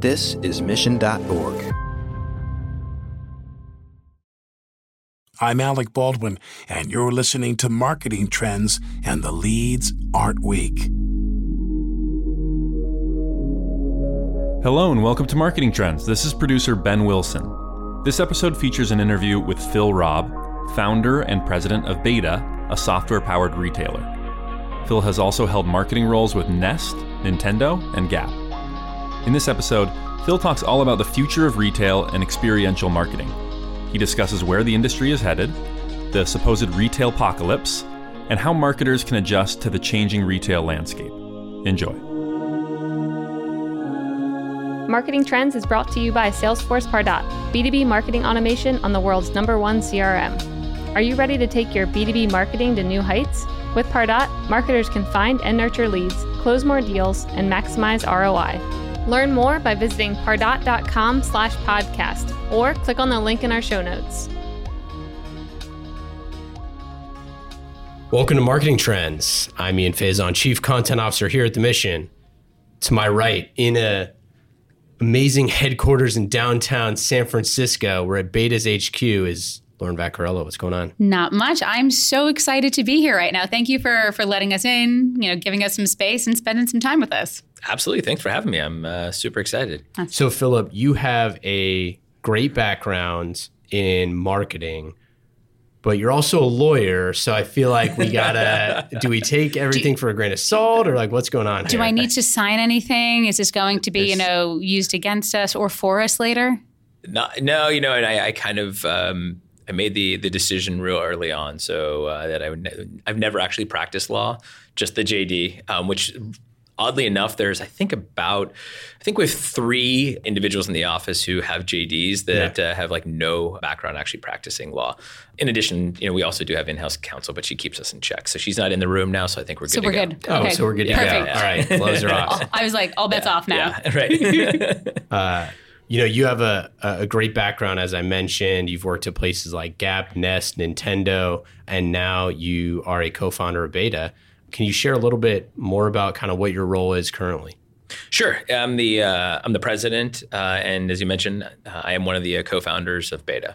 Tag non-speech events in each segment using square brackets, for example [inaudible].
This is Mission.org. I'm Alec Baldwin, and you're listening to Marketing Trends and the Leads Art Week. Hello, and welcome to Marketing Trends. This is producer Ben Wilson. This episode features an interview with Phil Raub, founder and president of b8ta, a software powered retailer. Phil has also held marketing roles with Nest, Nintendo, and Gap. In this episode, Phil talks all about the future of retail and experiential marketing. He discusses where the industry is headed, the supposed retail apocalypse, and how marketers can adjust to the changing retail landscape. Enjoy. Marketing Trends is brought to you by Salesforce Pardot, B2B marketing automation on the world's number one CRM. Are you ready to take your B2B marketing to new heights? With Pardot, marketers can find and nurture leads, close more deals, and maximize ROI. Learn more by visiting pardot.com slash podcast or click on the link in our show notes. Welcome to Marketing Trends. I'm Ian Faison, Chief Content Officer here at The Mission. To my right, in a amazing headquarters in downtown San Francisco, we're at b8ta's HQ, is Lauren Vaccarello. What's going on? Not much. I'm so excited to be here right now. Thank you for for letting us in, you know, giving us some space and spending some time with us. Absolutely. Thanks for having me. I'm uh, super excited. So, Philip, you have a great background in marketing but you're also a lawyer, so I feel like we gotta. [laughs] do we take everything for a grain of salt, or like what's going on? Do here? I need to sign anything? Is this going to be, you know, used against us or for us later? No, no you know, and I, I kind of um, I made the the decision real early on, so uh, that I would ne- I've never actually practiced law, just the JD, um, which oddly enough, there's I think about I think we have three individuals in the office who have JDs that yeah. uh, have like no background actually practicing law. In addition, you know, we also do have in-house counsel, but she keeps us in check. So she's not in the room now, so I think we're good. So we're good. Go. Oh, okay. so we're good. Yeah. Perfect. Yeah. All right, close are off. [laughs] I was like, all bets yeah. off now. Yeah, [laughs] right. [laughs] uh, you know, you have a, a great background, as I mentioned. You've worked at places like Gap, Nest, Nintendo, and now you are a co founder of b8ta. Can you share a little bit more about kind of what your role is currently? Sure. I'm the uh, I'm the president, uh, and as you mentioned, uh, I am one of the uh, co-founders of b8ta.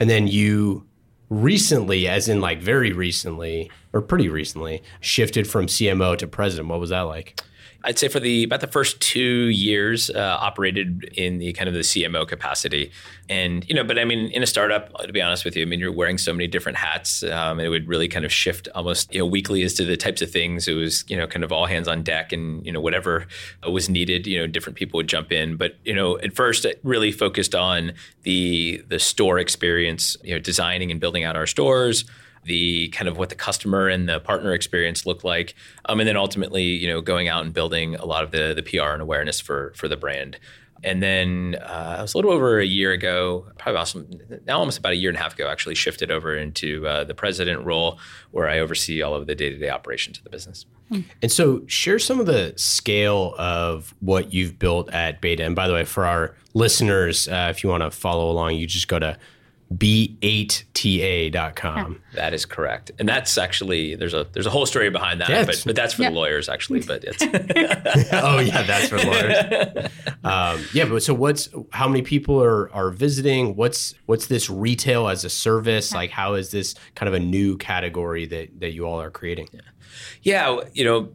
And then you recently, as in like very recently or pretty recently, shifted from CMO to president. What was that like? I'd say for the about the first two years, uh, operated in the kind of the CMO capacity, and you know, but I mean, in a startup, to be honest with you, I mean, you're wearing so many different hats. Um, it would really kind of shift almost you know weekly as to the types of things. It was you know kind of all hands on deck, and you know whatever was needed, you know, different people would jump in. But you know, at first, it really focused on the the store experience, you know, designing and building out our stores the kind of what the customer and the partner experience look like, um, and then ultimately, you know, going out and building a lot of the the PR and awareness for for the brand. And then uh, it was a little over a year ago, probably also, now almost about a year and a half ago, actually shifted over into uh, the president role where I oversee all of the day to day operations of the business. And so, share some of the scale of what you've built at b8ta. And by the way, for our listeners, uh, if you want to follow along, you just go to b8ta.com. That is correct. And that's actually there's a there's a whole story behind that, yeah, but, but that's for yeah. the lawyers actually, but it's [laughs] [laughs] Oh yeah, that's for lawyers. [laughs] Um, yeah, but so what's how many people are are visiting? What's what's this retail as a service? Like how is this kind of a new category that that you all are creating? Yeah. Yeah, you know,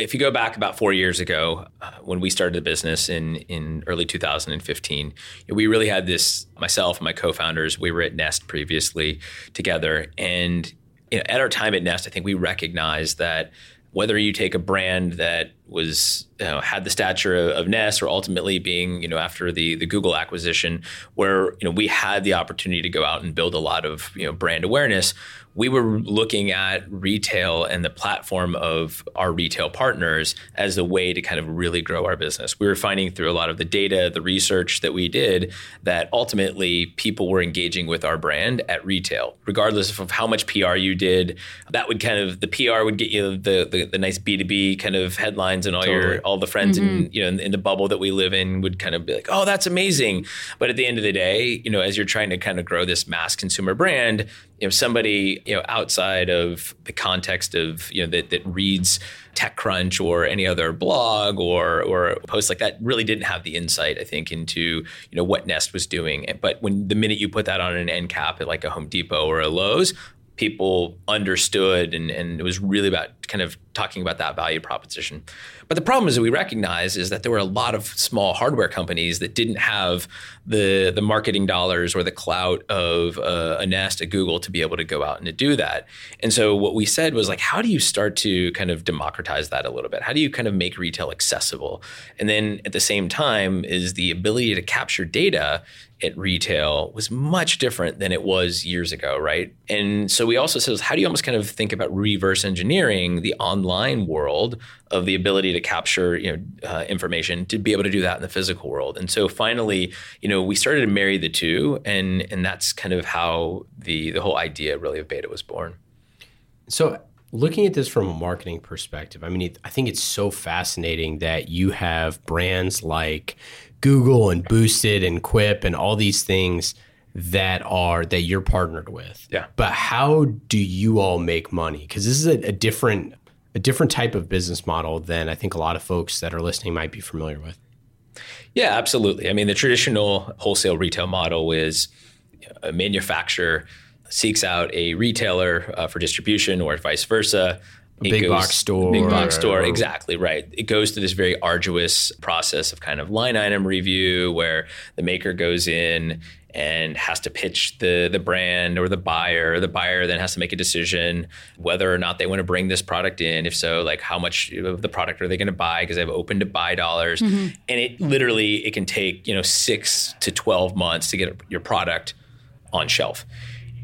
if you go back about four years ago, uh, when we started the business in in early 2015, we really had this. Myself and my co-founders, we were at Nest previously together, and you know, at our time at Nest, I think we recognized that whether you take a brand that was you know, had the stature of, of Nest or ultimately being you know after the the Google acquisition, where you know we had the opportunity to go out and build a lot of you know brand awareness we were looking at retail and the platform of our retail partners as a way to kind of really grow our business. We were finding through a lot of the data, the research that we did, that ultimately people were engaging with our brand at retail, regardless of how much PR you did. That would kind of the PR would get you the the, the nice B two B kind of headlines friends and all Totally. your all the friends in mm-hmm. you know in, in the bubble that we live in would kind of be like, oh, that's amazing. But at the end of the day, you know, as you're trying to kind of grow this mass consumer brand, you know, somebody you know outside of the context of you know that that reads TechCrunch or any other blog or or post like that really didn't have the insight, I think, into you know what Nest was doing. But when the minute you put that on an end cap at like a Home Depot or a Lowe's, people understood and, and it was really about kind of talking about that value proposition. But the problem is that we recognize is that there were a lot of small hardware companies that didn't have the the marketing dollars or the clout of uh, a Nest, a Google to be able to go out and to do that. And so what we said was like, how do you start to kind of democratize that a little bit? How do you kind of make retail accessible? And then at the same time is the ability to capture data at retail was much different than it was years ago, right? And so we also said, how do you almost kind of think about reverse engineering the online world of the ability to capture, you know, uh, information to be able to do that in the physical world? And so finally, you know, we started to marry the two, and and that's kind of how the the whole idea really of b8ta was born. So, looking at this from a marketing perspective, I mean, it, I think it's so fascinating that you have brands like Google and Boosted and Quip and all these things that are that you're partnered with. Yeah. But how do you all make money? Because this is a, a different a different type of business model than I think a lot of folks that are listening might be familiar with. Yeah, absolutely. I mean, the traditional wholesale retail model is a manufacturer seeks out a retailer uh, for distribution or vice versa. It big box store Big box store, or- exactly right. It goes through this very arduous process of kind of line item review where the maker goes in and has to pitch the the brand or the buyer. The buyer then has to make a decision whether or not they want to bring this product in. If so, like how much of the product are they going to buy because they have open to buy dollars. Mm-hmm. And it literally it can take you know six to twelve months to get your product on shelf.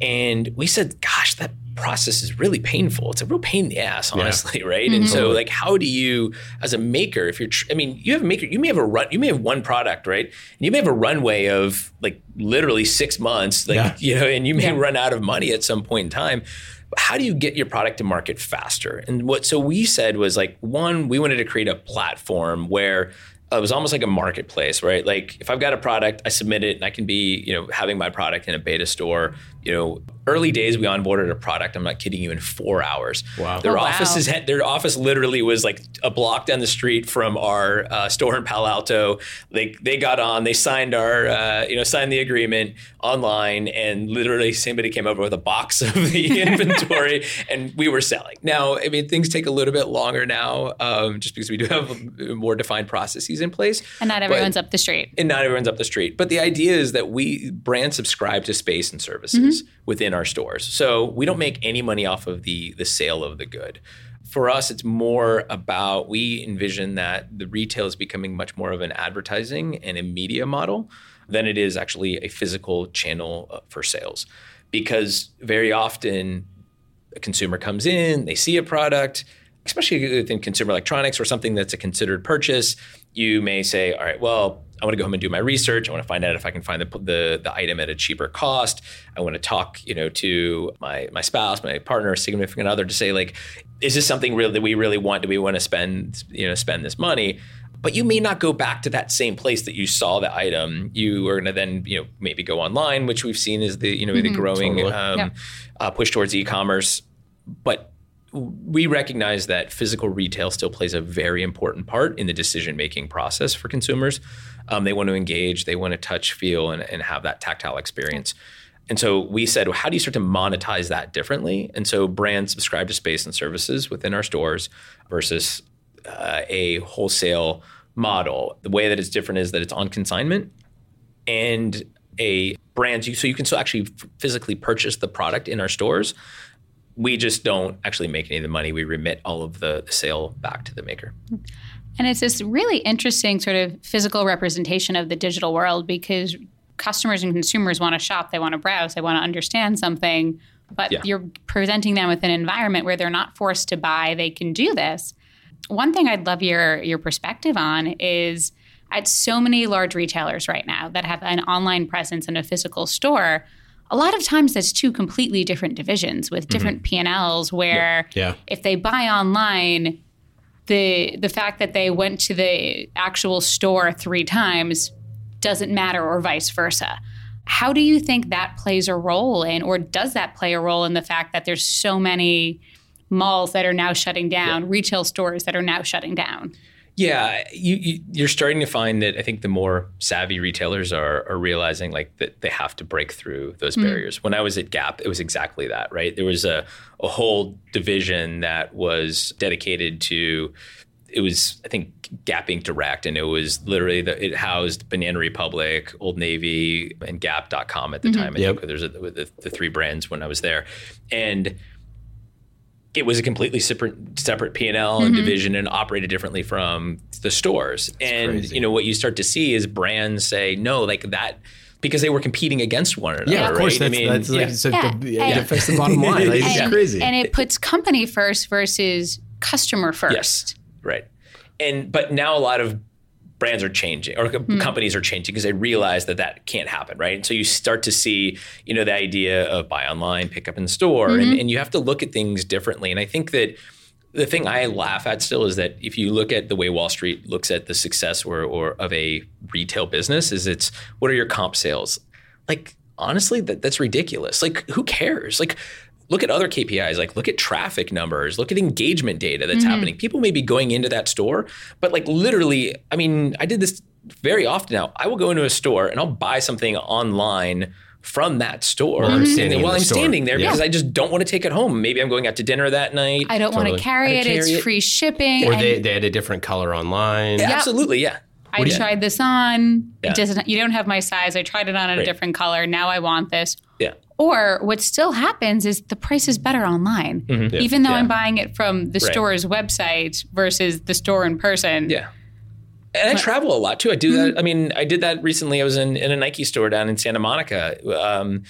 And we said, gosh, that process is really painful. It's a real pain in the ass, honestly, [laughs] right? And mm-hmm. so, like, how do you, as a maker, if you're, tr- I mean, you have a maker, you may have a run, you may have one product, right? And you may have a runway of like literally six months, like, Yeah. you know, and you may run out of money at some point in time. How do you get your product to market faster? And what so we said was like one, we wanted to create a platform where it was almost like a marketplace, right? Like if I've got a product, I submit it, and I can be, you know, having my product in a b8ta store. You know, early days we onboarded a product. I'm not kidding you, in four hours. Wow. Their Oh, wow. office is their office literally was like a block down the street from our uh, store in Palo Alto. They they got on, they signed our, uh, you know, signed the agreement online, and literally somebody came over with a box [laughs] of the [laughs] inventory, and we were selling. Now, I mean, things take a little bit longer now, um, just because we do have more defined processes in place. And not But- everyone's up the street. and not everyone's up the street. But the idea is that we brands subscribe to space and services within our stores. So we don't make any money off of the the sale of the good. For us, it's more about we envision that the retail is becoming much more of an advertising and a media model than it is actually a physical channel uh, for sales. Because very often a consumer comes in, they see a product, especially within consumer electronics or something that's a considered purchase, you may say, all right, well, I want to go home and do my research. I want to find out if I can find the, the, the item at a cheaper cost. I want to talk, you know, to my my spouse, my partner, significant other to say like, is this something real that we really want? Do we want to spend, you know, spend this money? But you may not go back to that same place that you saw the item. You are going to then, you know, maybe go online, which we've seen is the, you know, the growing Totally. um, Yeah. uh, push towards e-commerce. But we recognize that physical retail still plays a very important part in the decision making process for consumers. Um, they want to engage, they want to touch, feel, and, and have that tactile experience. And so we said, well, how do you start to monetize that differently? And so brands subscribe to space and services within our stores versus uh, a wholesale model. The way that it's different is that it's on consignment and a brand. So you can still actually physically purchase the product in our stores. We just don't actually make any of the money. We remit all of the, the sale back to the maker. And it's this really interesting sort of physical representation of the digital world because customers and consumers want to shop, they want to browse, they want to understand something, but Yeah. you're presenting them with an environment where they're not forced to buy, they can do this. One thing I'd love your your perspective on is at so many large retailers right now that have an online presence and a physical store. A lot of times that's two completely different divisions with mm-hmm. different P&Ls where Yeah. if they buy online, the the fact that they went to the actual store three times doesn't matter or vice versa. How do you think that plays a role in or does that play a role in the fact that there's so many malls that are now shutting down, yeah. retail stores that are now shutting down? Yeah, you, you, are starting to find that I think the more savvy retailers are, are realizing like that they have to break through those mm barriers. When I was at Gap, it was exactly that, right? There was a, a whole division that was dedicated to it was I think Gap Inc. Direct, and it was literally the, it housed Banana Republic, Old Navy, and Gap.com at the mm-hmm. time. I yep. think there's a, the, the three brands when I was there, and it was a completely separate separate P and L and mm-hmm. division and operated differently from the stores. That's and crazy. you know what you start to see is brands say no, like that because they were competing against one another. Yeah, of course. Right? That's, I mean, that's like, yeah. so yeah. The, yeah. affects the bottom line. [laughs] Like, it's crazy. And it puts company first versus customer first. Yes, right. And but now a lot of brands are changing or mm. companies are changing because they realize that that can't happen right and so you start to see you know the idea of buy online pick up in store mm-hmm. and, and you have to look at things differently and i think that the thing I laugh at still is that if you look at the way Wall Street looks at the success or, or of a retail business, is it's what are your comp sales? Like honestly, that that's ridiculous. Like who cares? Like look at other KPIs, like look at traffic numbers, look at engagement data that's mm-hmm. happening. People may be going into that store, but like literally, I mean, I did this very often now. I will go into a store and I'll buy something online from that store while I'm standing, while I'm store. standing there yeah. because I just don't want to take it home. Maybe I'm going out to dinner that night. I don't totally. want to carry it. Carry it's it. free shipping. Or they, they had a different color online. Yeah, Absolutely, yeah. I tried this on. Yeah. It doesn't. You don't have my size. I tried it on in right. a different color. Now I want this. Yeah. Or what still happens is the price is better online, mm-hmm. yeah. even though yeah. I'm buying it from the right. store's website versus the store in person. Yeah. And I travel a lot too. I do mm-hmm. that. I mean, I did that recently. I was in, in a Nike store down in Santa Monica. Um,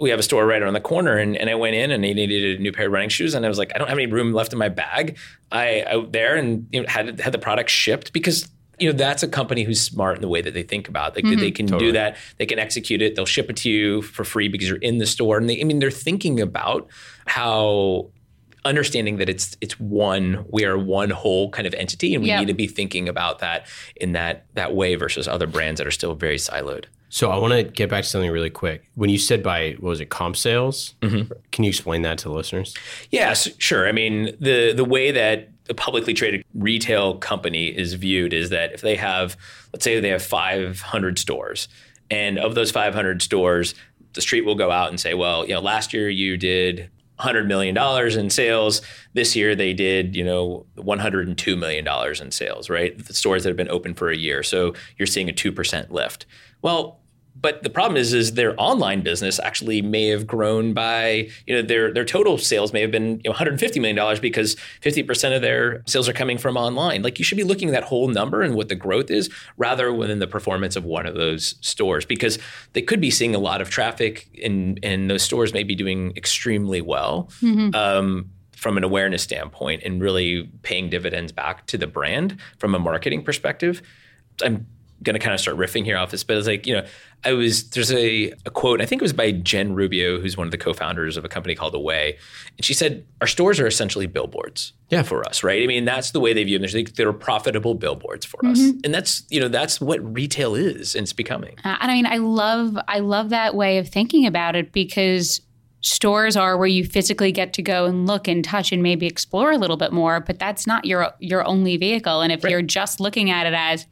we have a store right around the corner, and, and I went in and I needed a new pair of running shoes, and I was like, I don't have any room left in my bag. I out there and you know, had had the product shipped because you know that's a company who's smart in the way that they think about. Like mm-hmm. they can totally. do that, they can execute it. They'll ship it to you for free because you're in the store, and they, I mean, they're thinking about how understanding that it's it's one we are one whole kind of entity, and we yep. need to be thinking about that in that that way versus other brands that are still very siloed. So I want to get back to something really quick. When you said by what was it comp sales? Mm-hmm. Can you explain that to the listeners? Yes, sure. I mean the the way that a publicly traded retail company is viewed is that if they have, let's say they have 500 stores, and of those 500 stores, the street will go out and say, well, you know, last year you did 100 million dollars in sales. This year they did, you know, 102 million dollars in sales, right? The stores that have been open for a year, so you're seeing a two percent lift. Well, but the problem is, is their online business actually may have grown by, you know, their their total sales may have been you know, 150 million dollars because 50 percent of their sales are coming from online. Like you should be looking at that whole number and what the growth is, rather than the performance of one of those stores, because they could be seeing a lot of traffic, and and those stores may be doing extremely well. Mm-hmm. Um, from an awareness standpoint and really paying dividends back to the brand from a marketing perspective. I'm going to kind of start riffing here off this, but it's like, you know, I was, there's a, a quote, I think it was by Jen Rubio, who's one of the co founders of a company called Away. And she said, Our stores are essentially billboards yeah. for us, right? I mean, that's the way they view them. They're, they're profitable billboards for mm-hmm. us. And that's, you know, that's what retail is and it's becoming. Uh, and I mean, I love, I love that way of thinking about it because stores are where you physically get to go and look and touch and maybe explore a little bit more but that's not your your only vehicle and if right. you're just looking at it as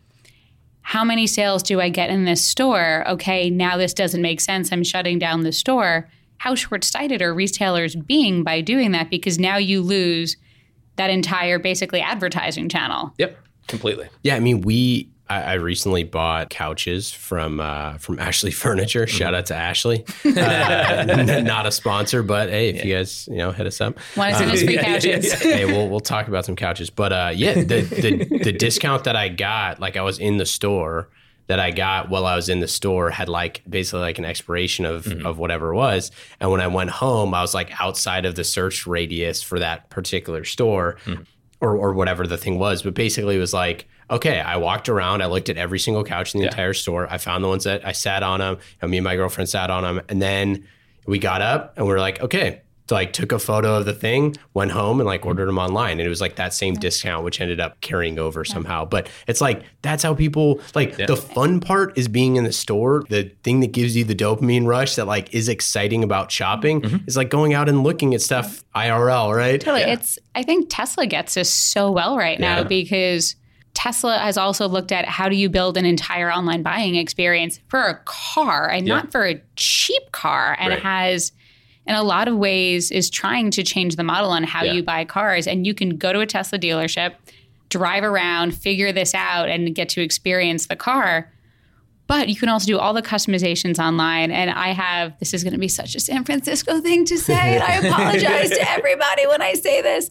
how many sales do I get in this store? Okay, now this doesn't make sense. I'm shutting down the store. How short sighted are retailers being by doing that? Because now you lose that entire basically advertising channel. Yep, completely. Yeah, I mean, we I, I recently bought couches from uh, from Ashley Furniture. Mm-hmm. Shout out to Ashley. [laughs] Uh, not a sponsor, but hey, if yeah. you guys you know hit us up, want to send us free couches? hey, we'll we'll talk about some couches. But uh, yeah, the, the the [laughs] discount that I got, like I was in the store that I got while I was in the store had like basically like an expiration of mm-hmm. of whatever it was. And when I went home, I was like outside of the search radius for that particular store mm-hmm. Or or whatever the thing was. But basically it was like okay, I walked around, I looked at every single couch in the yeah. entire store. I found the ones that I sat on them. Know, me and my girlfriend sat on them, and then we got up and we are like, okay, like took a photo of the thing, went home and like mm-hmm. ordered them online. And it was like that same discount, which ended up carrying over somehow. But it's like, that's how people like the fun part is being in the store. The thing that gives you the dopamine rush that like is exciting about shopping mm-hmm. is like going out and looking at stuff IRL, right? Totally. It's I think Tesla gets this so well right now Yeah. because Tesla has also looked at how do you build an entire online buying experience for a car and not for a cheap car and Right. has in a lot of ways is trying to change the model on how Yeah. you buy cars and you can go to a Tesla dealership drive around figure this out and get to experience the car but you can also do all the customizations online. And I have, this is going to be such a San Francisco thing to say. And I [laughs] apologize to everybody when I say this.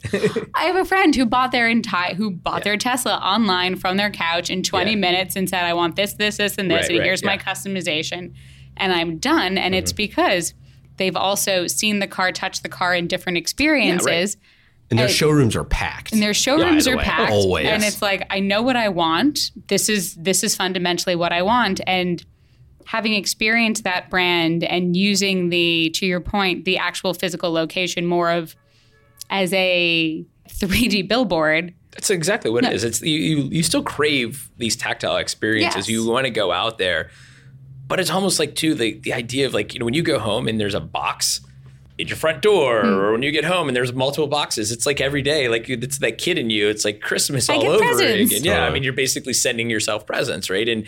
[laughs] I have a friend who bought their entire, who bought their Tesla online from their couch in 20 Yeah. minutes and said, I want this, this, this, and this. Right, and right, here's my yeah. Mm-hmm. customization. And I'm done. And it's because they've also seen the car, touch the car in different experiences. And their Uh, showrooms are packed. And their showrooms By the are way. packed, Always. and it's like I know what I want. This is this is fundamentally what I want, and having experienced that brand and using the to your point the actual physical location more of as a 3D billboard. That's exactly what it is. It's you, you. You still crave these tactile experiences. Yes. You want to go out there, but it's almost like too the the idea of like you know when you go home and there's a box at your front door, Hmm. or when you get home and there's multiple boxes. It's like every day, like it's that kid in you. It's like Christmas I all get over presents. again. Yeah, I mean you're basically sending yourself presents, right? And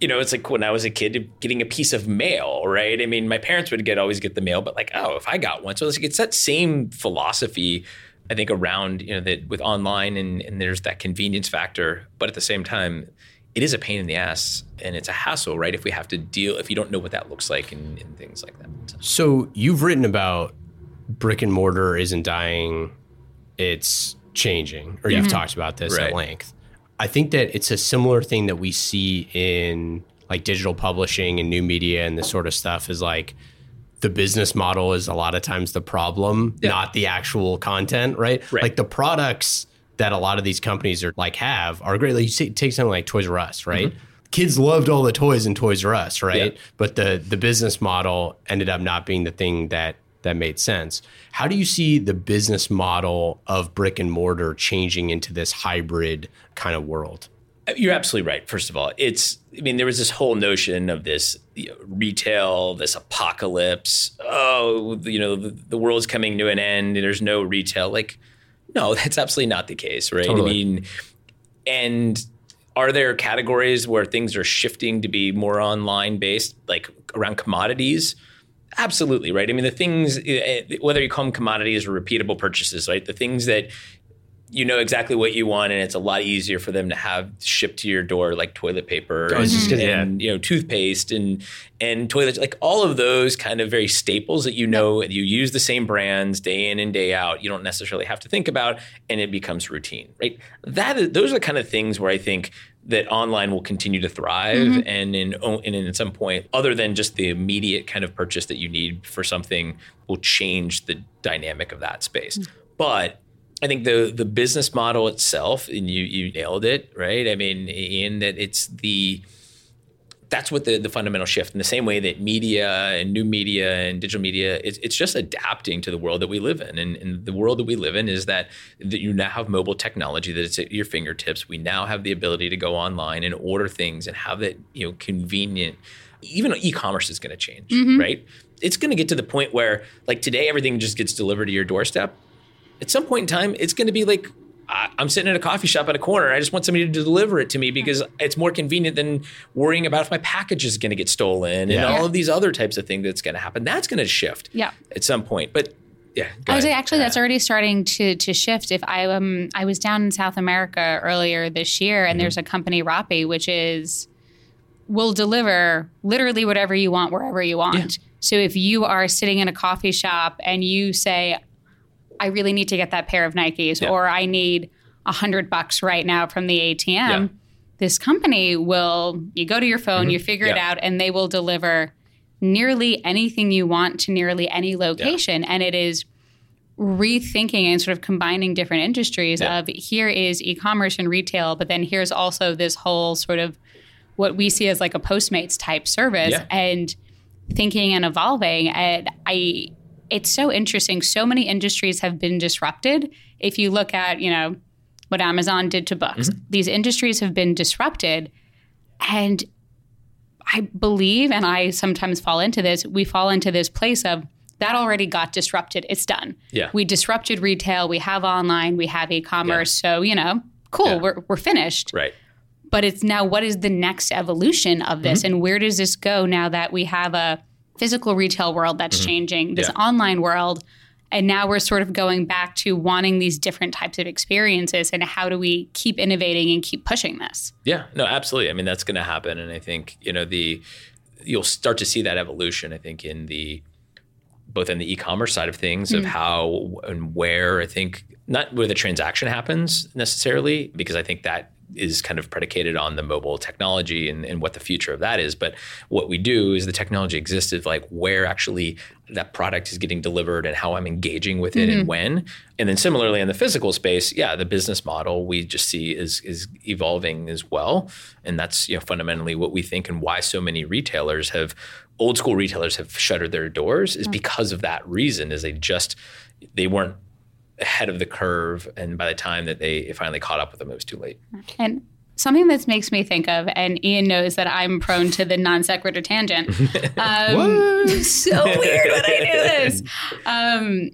you know, it's like when I was a kid getting a piece of mail, right? I mean, my parents would get always get the mail, but like, oh, if I got one, so it's like it's that same philosophy. I think around you know that with online and, and there's that convenience factor, but at the same time, it is a pain in the ass and it's a hassle, right? If we have to deal, if you don't know what that looks like and, and things like that. So, So you've written about brick and mortar isn't dying, it's changing, or you've mm-hmm. talked about this Right. at length. I think that it's a similar thing that we see in like digital publishing and new media and this sort of stuff is like the business model is a lot of times the problem, not the actual content, right? Right. Like the products that a lot of these companies are like have are great. Like you see, take something like Toys R Us, right? Mm-hmm. Kids loved all the toys in Toys R Us, right? Yeah. But the the business model ended up not being the thing that that made sense. How do you see the business model of brick and mortar changing into this hybrid kind of world? Uh, you're absolutely right. First of all, it's, I mean, there was this whole notion of this you know, retail, this apocalypse. Oh, you know, the, the world's coming to an end. and There's no retail. Like, no, [laughs] that's absolutely not the case, right? Totally. I mean, and are there categories where things are shifting to be more online based, like around commodities? Absolutely, right? I mean, the things, eh, whether you call them commodities or repeatable purchases, right? The things that you know exactly what you want, and it's a lot easier for them to have shipped to your door, like toilet paper I was and, yeah. and, you know toothpaste and and toilet, like all of those kind of very staples that you know you use the same brands day in and day out. You don't necessarily have to think about, and it becomes routine, right? That is, those are the kind of things where I think that online will continue to thrive, mm-hmm. and in and in some point, other than just the immediate kind of purchase that you need for something, will change the dynamic of that space, mm. but. I think the the business model itself, and you you nailed it, right? I mean, in that it's the that's what the, the fundamental shift in the same way that media and new media and digital media it's, it's just adapting to the world that we live in. And, and the world that we live in is that, that you now have mobile technology that it's at your fingertips. We now have the ability to go online and order things and have that you know convenient. Even e-commerce is going to change mm-hmm. right? It's going to get to the point where like today everything just gets delivered to your doorstep at some point in time, it's going to be like I- I'm sitting in a coffee shop at a corner. I just want somebody to deliver it to me because it's more convenient than worrying about if my package is going to get stolen and Yeah. all of these other types of things that's going to happen. That's going to shift Yeah. at some point. But yeah, go I would say actually that's already starting to to shift. If I um I was down in South America earlier this year, and there's a company Rappi which is will deliver literally whatever you want wherever you want. So if you are sitting in a coffee shop and you say, "I really need to get that pair of Nikes," Yeah. or "I need a hundred bucks right now from the ATM," Yeah. this company will you go to your phone, mm-hmm. you figure it out, and they will deliver nearly anything you want to nearly any location, and it is rethinking and sort of combining different industries Yeah. of here is e-commerce and retail but then here's also this whole sort of what we see as like a postmates type service Yeah. and thinking and evolving and i it's so interesting. So many industries have been disrupted. If you look at, you know, what Amazon did to books, mm-hmm. these industries have been disrupted. And I believe, and I sometimes fall into this, we fall into this place of that already got disrupted. It's done. Yeah. We disrupted retail. We have online. We have e-commerce. Yeah. So you know, cool. Yeah. We're we're finished. Right. But it's now what is the next evolution of this, mm-hmm. and where does this go now that we have a physical retail world that's mm-hmm. changing, this yeah. online world, and now we're sort of going back to wanting these different types of experiences, and how do we keep innovating and keep pushing this? Yeah. No, absolutely. I mean, that's going to happen, and I think you know the you'll start to see that evolution. I think in the both in the e-commerce side of things mm-hmm. of how and where I think not where the transaction happens necessarily because I think that is kind of predicated on the mobile technology and, and, what the future of that is. But what we do is the technology exists of like where actually that product is getting delivered and how I'm engaging with it mm-hmm. and when. And then similarly in the physical space, yeah, the business model we just see is is evolving as well. And that's you know fundamentally what we think and why so many retailers have old school retailers have shuttered their doors is mm. because of that reason is they just they weren't ahead of the curve and by the time that they finally caught up with them it was too late and something that makes me think of and ian knows that i'm prone to the non sequitur tangent [laughs] um, so [laughs] weird when i do this um,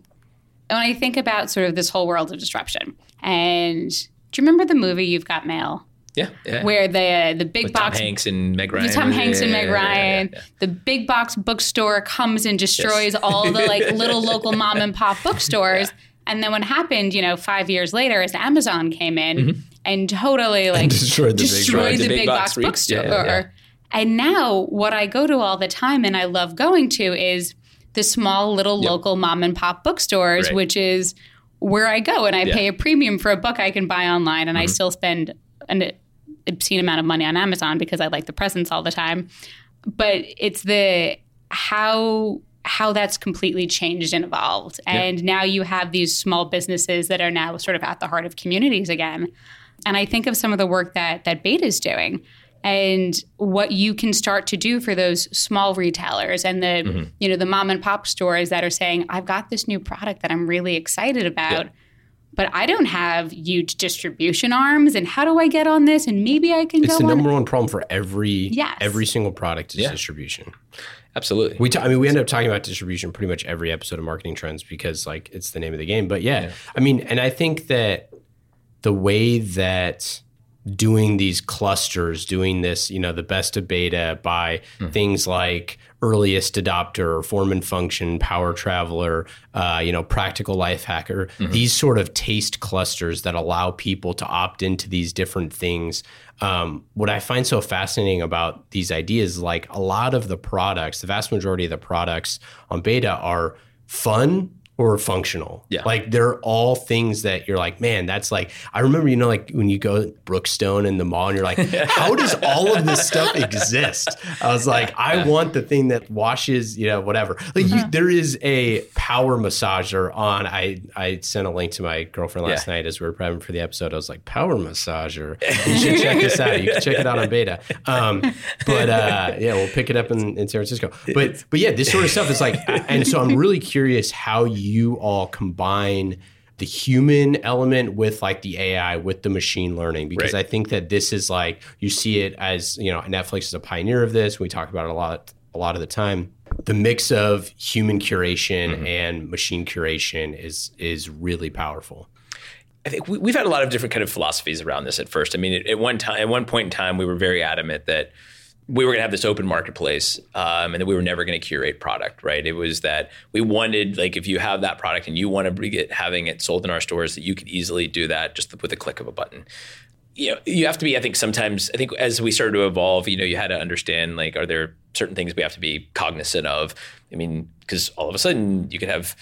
when i think about sort of this whole world of disruption and do you remember the movie you've got mail yeah, yeah. Where the the big With box Tom Hanks and Meg Ryan. Tom Hanks and Meg Ryan. Yeah, the big box bookstore comes and destroys yes. all the like [laughs] little local mom and pop bookstores. And then what happened, you know, five years later, is Amazon came in mm-hmm. and totally like and destroyed the destroyed big, the, the big, box, box bookstore. And now what I go to all the time and I love going to is the small little yep. local mom and pop bookstores, right. which is where I go and I yeah. pay a premium for a book I can buy online and mm-hmm. I still spend an obscene amount of money on Amazon because I like the presents all the time. But it's the how how that's completely changed and evolved. And yeah. now you have these small businesses that are now sort of at the heart of communities again. And I think of some of the work that that b8ta is doing and what you can start to do for those small retailers and the mm-hmm. you know the mom and pop stores that are saying I've got this new product that I'm really excited about. Yeah but I don't have huge distribution arms. And how do I get on this? And maybe I can it's go. It's the on number one problem for every yes. every single product is yeah. distribution. Absolutely. We t- I mean we end up talking about distribution pretty much every episode of Marketing Trends because like it's the name of the game. But yeah, yeah. I mean, and I think that the way that doing these clusters, doing this, you know, the best of b8ta by mm. things like earliest adopter, form and function, power traveler, uh, you know, practical life hacker, mm-hmm. these sort of taste clusters that allow people to opt into these different things. Um, what I find so fascinating about these ideas, like a lot of the products, the vast majority of the products on b8ta are fun or functional. Yeah. Like they're all things that you're like, man, that's like, I remember, you know, like when you go Brookstone in the mall and you're like, [laughs] how does all of this stuff exist? I was like, I want the thing that washes, you know, whatever. Like you, there is a power massager on, I, I sent a link to my girlfriend last yeah. night as we were prepping for the episode. I was like, power massager. [laughs] You should check this out. You can check it out on b8ta. Um, but uh, yeah, we'll pick it up in, in San Francisco. But, but yeah, this sort of stuff is like, and so I'm really curious how you you all combine the human element with like the AI with the machine learning because right. I think that this is like you see it as you know Netflix is a pioneer of this. We talk about it a lot a lot of the time. The mix of human curation mm-hmm. and machine curation is is really powerful. I think we, have had a lot of different kind of philosophies around this at first. I mean, at, at one time, at one point in time, we were very adamant that we were going to have this open marketplace um, and that we were never going to curate product right? It was that we wanted like if you have that product and you want to get having it sold in our stores that you could easily do that just with a click of a button. You know you have to be i think sometimes i think as we started to evolve you know you had to understand like are there certain things we have to be cognizant of? I mean because all of a sudden you could have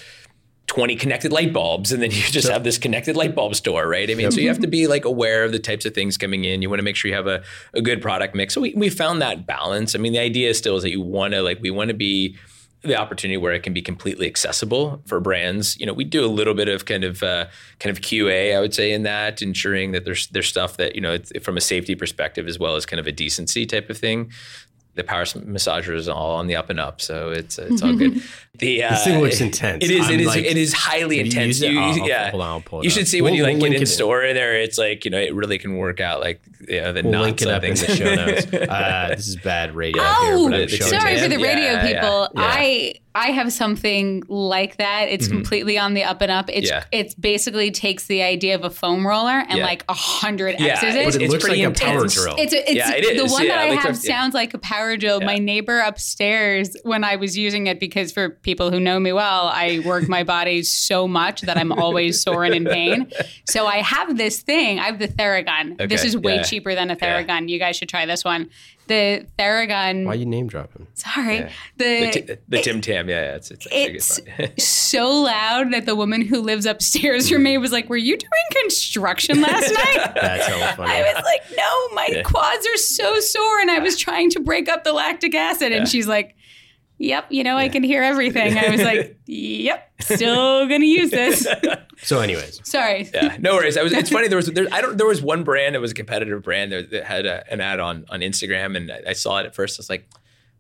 20 connected light bulbs and then you [laughs] just have this connected light bulb store right? I mean so you have to be like aware of the types of things coming in. You want to make sure you have a, a good product mix. So we, we found that balance. I mean the idea still is that you want to like we want to be the opportunity where it can be completely accessible for brands. You know, we do a little bit of kind of uh, kind of QA, I would say, in that, ensuring that there's there's stuff that you know from a safety perspective as well as kind of a decency type of thing the power massager is all on the up and up, so it's it's all good. [laughs] The uh, This thing looks intense. It is. It is, like, it is. highly Have you intense. it? You- I'll- I'll- yeah, hold on, I'll pull it you up. should see when you We'll like get link in it. store there. It's like you know it really can work out like yeah the We'll knots link it up in things. the show [laughs] notes. Uh, this is bad radio Oh, here, but I'm sorry for the radio yeah, people. yeah. I I have something like that. It's completely on the up and up. It's Yeah. it's basically takes the idea of a foam roller and Yeah. like a hundred Yeah, X's it's- it. But it looks like pretty a power drill. It's, it's Yeah, it the one that I have sounds like a power drill. My neighbor upstairs, when I was using it, because for people who know me well, I work my body so much that I'm always [laughs] sore and in pain. So I have this thing. I have the Theragun. this is way yeah. cheaper than a Yeah. Theragun. You guys should try this one. The Theragun. Why are you name dropping? Sorry, Yeah. the, the, t- the Tim Tam, yeah, yeah, it's it's, actually it's [laughs] so loud that the woman who lives upstairs from me was like, "Were you doing construction last [laughs] night?" That's hella [laughs] funny. I was like, "No, my quads are so sore," and I was trying to break up the lactic acid, and she's like. Yep, you know I can hear everything. I was like, [laughs] "Yep, still gonna use this." [laughs] so, anyways, Sorry. yeah, no worries. I was. It's funny. There was. There, I don't. There was one brand that was a competitive brand that, that had a, an ad on on Instagram, and I, I saw it at first. I was like,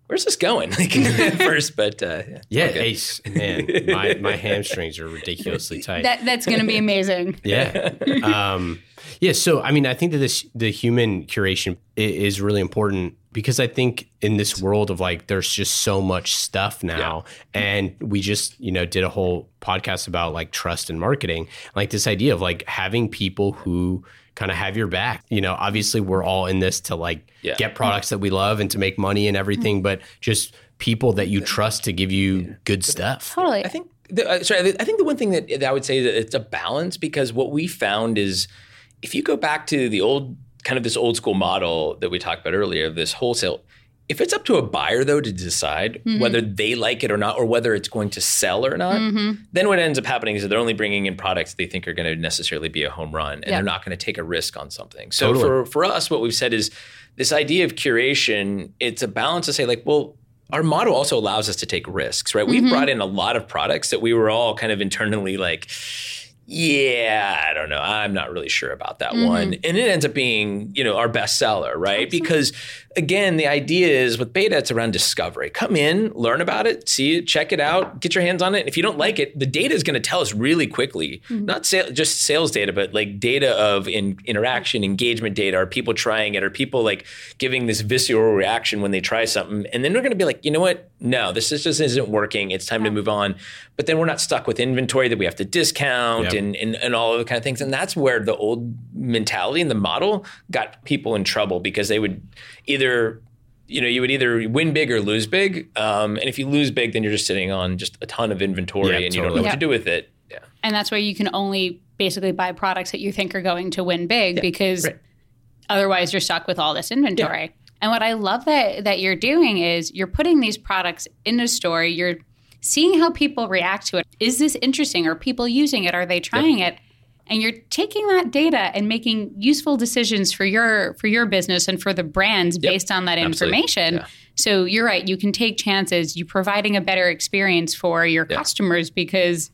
"Where's this going?" [laughs] Like at first, but uh, yeah, yeah, all good. Ace, man, my, my hamstrings are ridiculously tight. That that's gonna be amazing. Yeah. Um, yeah. So, I mean, I think that this, the human curation is really important because I think in this world of like, there's just so much stuff now. And we just, you know, did a whole podcast about like trust and marketing, like this idea of like having people who kind of have your back. You know, obviously we're all in this to like Yeah. get products that we love and to make money and everything, but just people that you trust to give you good stuff. Totally. I think. The, uh, sorry, I think the one thing that, that I would say is that it's a balance because what we found is if you go back to the old kind of this old school model that we talked about earlier of this wholesale. If it's up to a buyer though to decide mm-hmm. whether they like it or not, or whether it's going to sell or not, mm-hmm. then what ends up happening is that they're only bringing in products they think are going to necessarily be a home run, and Yeah. they're not going to take a risk on something. So Totally. for for us, what we've said is this idea of curation. It's a balance to say like, well, our model also allows us to take risks, right? We've mm-hmm. brought in a lot of products that we were all kind of internally like, yeah, I don't know. I'm not really sure about that mm-hmm. one. And it ends up being, you know, our best seller, right? Because again, the idea is with b8ta, it's around discovery. Come in, learn about it, see it, check it out, get your hands on it. And if you don't like it, the data is going to tell us really quickly, mm-hmm. not sa- just sales data, but like data of in- interaction, engagement data. Are people trying it? Are people like giving this visceral reaction when they try something? And then we're going to be like, you know what? No, this is- just isn't working. It's time to move on. But then we're not stuck with inventory that we have to discount Yep. and, and, and all of the kind of things. And that's where the old mentality and the model got people in trouble because they would either, you know, you would either win big or lose big. Um, and if you lose big, then you're just sitting on just a ton of inventory Yeah, and you don't know what Yeah. to do with it. Yeah. And that's why you can only basically buy products that you think are going to win big because right. otherwise you're stuck with all this inventory. And what I love that that you're doing is you're putting these products in a store, you're seeing how people react to it. Is this interesting? Are people using it? Are they trying it? And you're taking that data and making useful decisions for your for your business and for the brands based on that Absolutely. information. Yeah. So you're right, you can take chances, you're providing a better experience for your customers because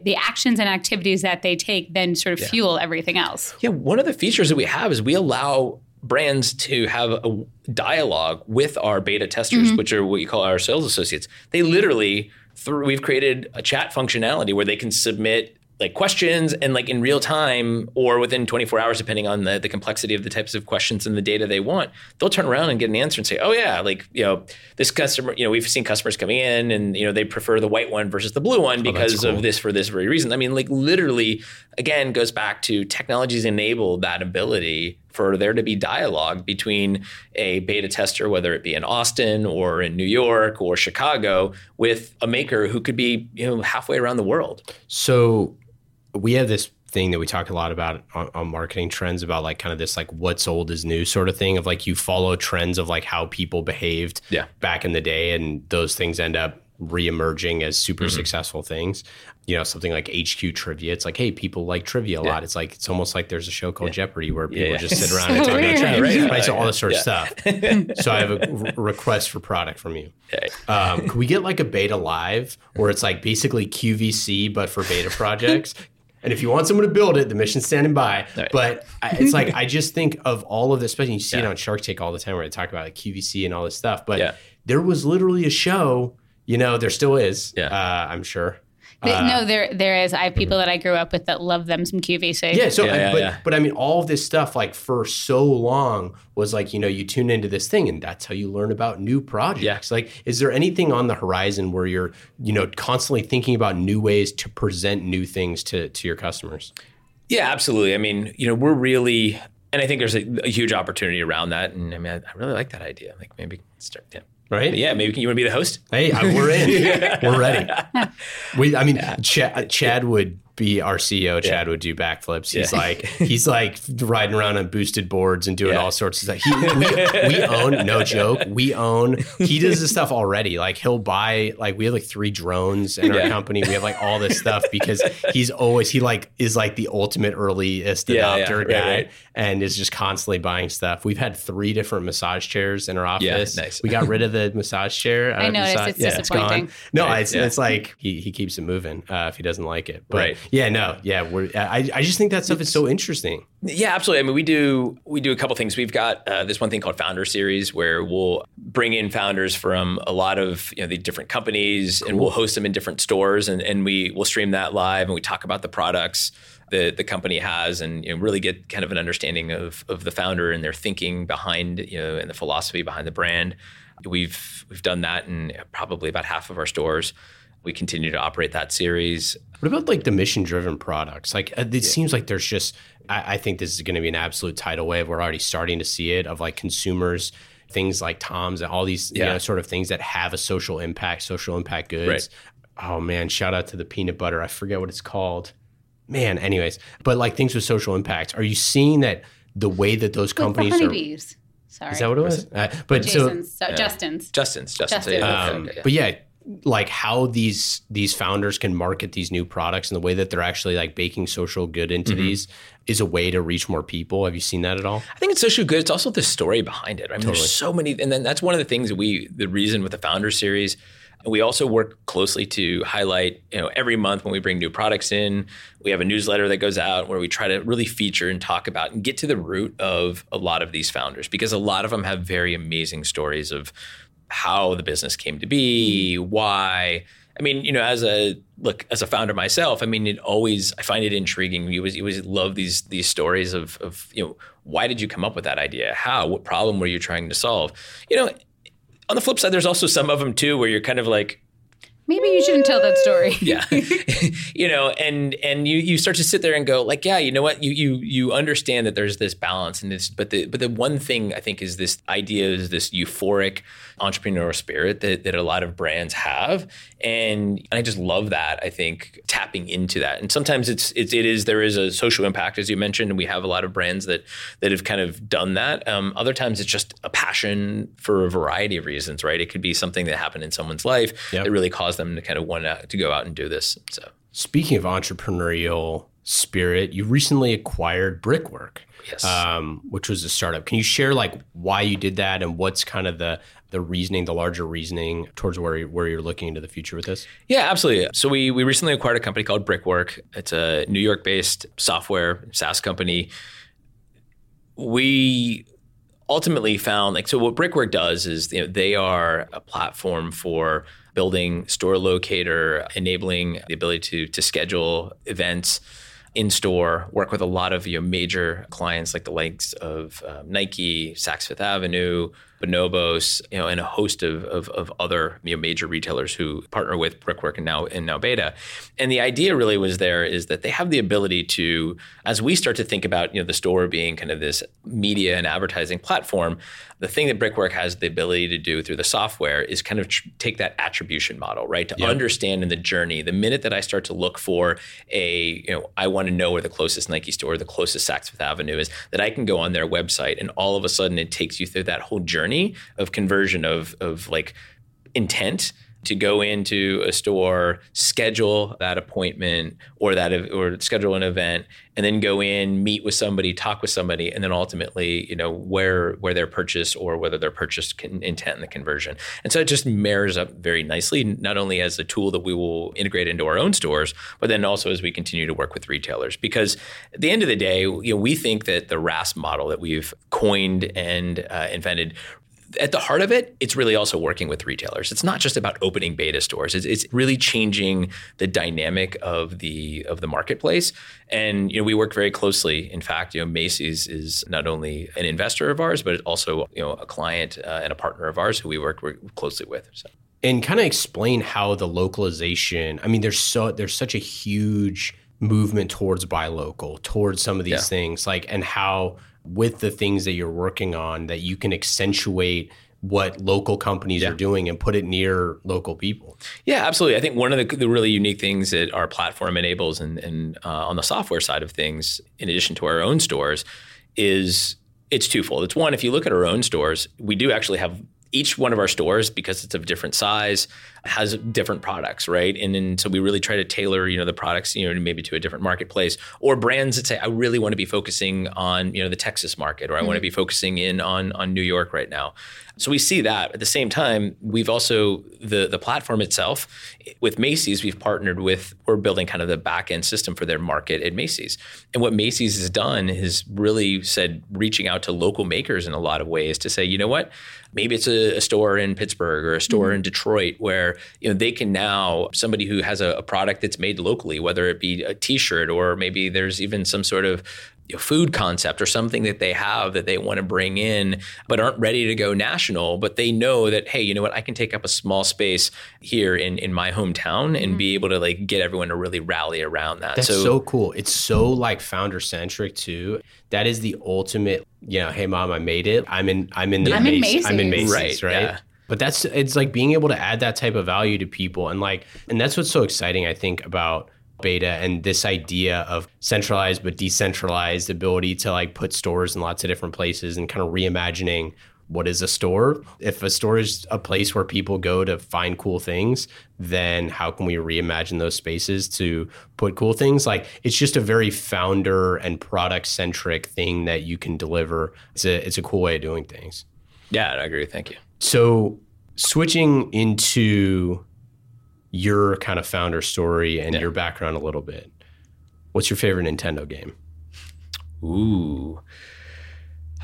the actions and activities that they take then sort of fuel everything else. Yeah, one of the features that we have is we allow brands to have a dialogue with our beta testers, mm-hmm. which are what you call our sales associates. They literally through we've created a chat functionality where they can submit like questions and like in real time or within 24 hours depending on the, the complexity of the types of questions and the data they want they'll turn around and get an answer and say oh yeah like you know this customer you know we've seen customers coming in and you know they prefer the white one versus the blue one oh, because cool. of this for this very reason i mean like literally again goes back to technologies enable that ability for there to be dialogue between a beta tester whether it be in austin or in new york or chicago with a maker who could be you know halfway around the world So we have this thing that we talk a lot about on, on marketing trends about like kind of this like what's old is new sort of thing of like you follow trends of like how people behaved Yeah. back in the day and those things end up reemerging as super Mm-hmm. successful things. You know, something like HQ trivia. It's like, hey, people like trivia a lot. It's like it's almost like there's a show called Jeopardy where people yeah. just sit around [laughs] and talk about trivia, Right. right? So all this sort of stuff. [laughs] so I have a re- request for product from you. Um, could we get like a beta live where it's like basically QVC but for beta projects? [laughs] And if you want someone to build it, the mission's standing by. Right. But I, it's like I just think of all of this, especially you see it on Shark Tank all the time where they talk about like QVC and all this stuff. But Yeah. there was literally a show, you know, there still is. Yeah. Uh, I'm sure. Th- no, there there is. I have people that I grew up with that love them some QVC. Yeah, so Yeah, yeah, but yeah. but I mean all of this stuff like for so long was like, you know, you tune into this thing and that's how you learn about new projects. Like is there anything on the horizon where you're, you know, constantly thinking about new ways to present new things to to your customers? Yeah, absolutely. I mean, you know, we're really, and I think there's a, a huge opportunity around that. And I mean, I, I really like that idea. Like maybe start, yeah. Right? Yeah, maybe can, you want to be the host? Hey, I, we're in. [laughs] We're ready. [laughs] We, I mean, Chad, Chad would be our CEO. Chad would do backflips. He's Yeah. like, he's like riding around on boosted boards and doing Yeah. all sorts of stuff. He, we, we own, no joke, we own. He does this stuff already. Like he'll buy, like we have like three drones in our company. We have like all this stuff because he's always he like is like the ultimate earliest Yeah, yeah, adopter right, guy right. and is just constantly buying stuff. We've had three different massage chairs in our Yeah, office. nice. We got rid of the massage chair. I Uh, noticed. massage- It's yeah, disappointing. gone. No, Right, it's, yeah. it's like he, he keeps it moving uh, if he doesn't like it. But Right. Yeah, no, yeah, we're, I, I just think that stuff is so interesting. Yeah, absolutely. I mean, we do we do a couple things. We've got uh, this one thing called Founder Series, where we'll bring in founders from a lot of you know the different companies, and we'll host them in different stores, and, and we will stream that live, and we talk about the products that the company has, and you know, really get kind of an understanding of of the founder and their thinking behind you know and the philosophy behind the brand. We've we've done that in probably about half of our stores. We continue to operate that series. What about like the mission driven products? Like uh, it seems like there's just, I, I think this is going to be an absolute tidal wave. We're already starting to see it of like consumers, things like Tom's and all these you know, sort of things that have a social impact, social impact goods. Oh man, shout out to the peanut butter. I forget what it's called. Man, anyways, but like things with social impact. Are you seeing that the way that those With the companies are? honeybees. Sorry. Is that what it was? Uh, but so Jason's, so, Justin's. Justin's, Justin's. Justin. yeah, okay, um, okay, yeah. But yeah, like how these these founders can market these new products and the way that they're actually like baking social good into Mm-hmm. these is a way to reach more people. Have you seen that at all? I think it's social good. It's also the story behind it. I mean, there's so many, and then that's one of the things that we, the reason with the founder series, we also work closely to highlight. You know, every month when we bring new products in, we have a newsletter that goes out where we try to really feature and talk about and get to the root of a lot of these founders because a lot of them have very amazing stories of how the business came to be, mm-hmm. why. I mean, you know, as a look as a founder myself, I mean, it always I find it intriguing. You always, you always love these these stories of of you know why did you come up with that idea? How? What problem were you trying to solve? You know, on the flip side, there's also some of them too where you're kind of like, Maybe you shouldn't tell that story. [laughs] yeah, [laughs] you know, and and you you start to sit there and go like, yeah, you know what, you you you understand that there's this balance and this, but the but the one thing I think is this idea is this euphoric entrepreneurial spirit that that a lot of brands have, and I just love that. I think tapping into that, and sometimes it's it's it is there is a social impact as you mentioned, and we have a lot of brands that that have kind of done that. Um, other times it's just a passion for a variety of reasons, right? It could be something that happened in someone's life Yep. that really caused them to kind of want to, to go out and do this. So Speaking of entrepreneurial spirit, you recently acquired Brickwork, yes, um, which was a startup. Can you share like why you did that and what's kind of the the reasoning, the larger reasoning towards where where you're looking into the future with this? yeah, absolutely. So we we recently acquired a company called Brickwork. It's a New York based software SaaS company. We ultimately found like so what brickwork does is you know they are a platform for building store locator enabling the ability to to schedule events in store work with a lot of your major clients like the likes of um, nike saks fifth avenue bonobos you know and a host of, of, of other you know, major retailers who partner with brickwork and now and now b8ta. And the idea really was there is that they have the ability to as we start to think about you know the store being kind of this media and advertising platform the thing that brickwork has the ability to do through the software is kind of tr- take that attribution model right? To understand in the journey the minute that i start to look for a you know i want to know where the closest nike store the closest saks fifth avenue is that i can go on their website and all of a sudden it takes you through that whole journey of conversion of of like intent to go into a store, schedule that appointment or that or schedule an event, and then go in, meet with somebody, talk with somebody, and then ultimately, you know, where where their purchase or whether their purchase can, intent and the conversion. And so it just mirrors up very nicely, not only as a tool that we will integrate into our own stores, but then also as we continue to work with retailers. Because at the end of the day, you know, we think that the RAS model that we've coined and uh, invented at the heart of it, it's really also working with retailers. It's not just about opening b8ta stores. It's, it's, really changing the dynamic of the of the marketplace. And you know, we work very closely. In fact, you know, Macy's is not only an investor of ours, but also you know a client uh, and a partner of ours who we work, work closely with. So. And kind of explain how the localization. I mean, there's so there's such a huge movement towards buy local, towards some of these yeah. things, like and how with the things that you're working on that you can accentuate what local companies yeah. are doing and put it near local people. Yeah, absolutely. I think one of the, the really unique things that our platform enables and, and uh, on the software side of things, in addition to our own stores, is it's twofold. It's one, if you look at our own stores, we do actually have each one of our stores, because it's of different size, has different products, right? And, and so we really try to tailor, you know, the products, you know, maybe to a different marketplace or brands that say, I really want to be focusing on, you know, the Texas market, or I mm-hmm. want to be focusing in on on New York right now. So we see that. At the same time, we've also the the platform itself with Macy's, we've partnered with we're building kind of the back end system for their market at Macy's. And what Macy's has done is really said reaching out to local makers in a lot of ways to say, you know what, maybe it's a, a store in Pittsburgh or a store mm-hmm. in Detroit where you know they can now somebody who has a, a product that's made locally, whether it be a T-shirt or maybe there's even some sort of food concept or something that they have that they want to bring in but aren't ready to go national but they know that hey you know what? I can take up a small space here in in my hometown and mm-hmm. be able to like get everyone to really rally around that. That's so, so cool. It's so like founder centric too. That is the ultimate you know hey mom i made it. I'm in i'm in the I'm, in Macy's. I'm in Macy's right right? yeah. But that's it's like being able to add that type of value to people. And like and that's what's so exciting I think about b8ta and this idea of centralized but decentralized ability to like put stores in lots of different places and kind of reimagining what is a store. If a store is a place where people go to find cool things then how can we reimagine those spaces to put cool things? Like it's just a very founder and product centric thing that you can deliver. It's a it's a cool way of doing things. Yeah i agree. Thank you so switching into your kind of founder story and yeah. your background a little bit. What's your favorite Nintendo game? Ooh.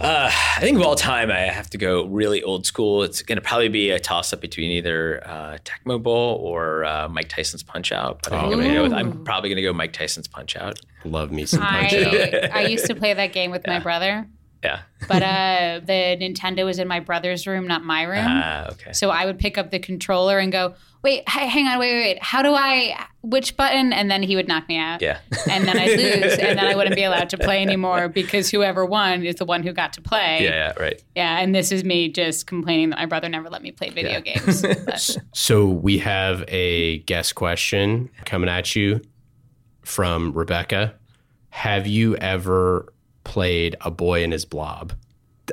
Uh, I think of all time, I have to go really old school. It's going to probably be a toss up between either uh, Tecmo Bowl or uh, Mike Tyson's Punch Out. But oh. I'm, I'm, probably going to go Mike Tyson's Punch Out. Love me some Punch I, Out. I used to play that game with [laughs] yeah. my brother. Yeah. but uh, the Nintendo was in my brother's room, not my room. Ah, okay. So I would pick up the controller and go, wait, hang on, wait, wait, wait. How do I, which button? And then he would knock me out. Yeah. And then I'd lose. and then I wouldn't be [laughs] allowed to play anymore because whoever won is the one who got to play. Yeah, yeah right. Yeah. And this is me just complaining that my brother never let me play video yeah. games. [laughs] so we have a guest question coming at you from Rebecca. Have you ever played A Boy and His Blob.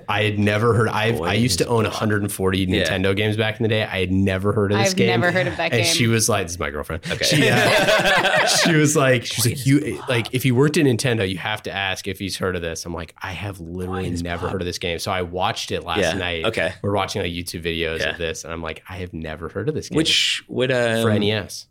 I had never heard. I I used to own 140 yeah. Nintendo games back in the day. I had never heard of this I've game. I've never heard of that and game. she was like, "This is my girlfriend." Okay. She, uh, [laughs] she was like, "She's like, you like if you worked at Nintendo, you have to ask if he's heard of this." I'm like, "I have literally never heard of this game." So I watched it last yeah. night. Okay. We're watching like YouTube videos yeah. of this, and I'm like, "I have never heard of this game." Which would um, for NES?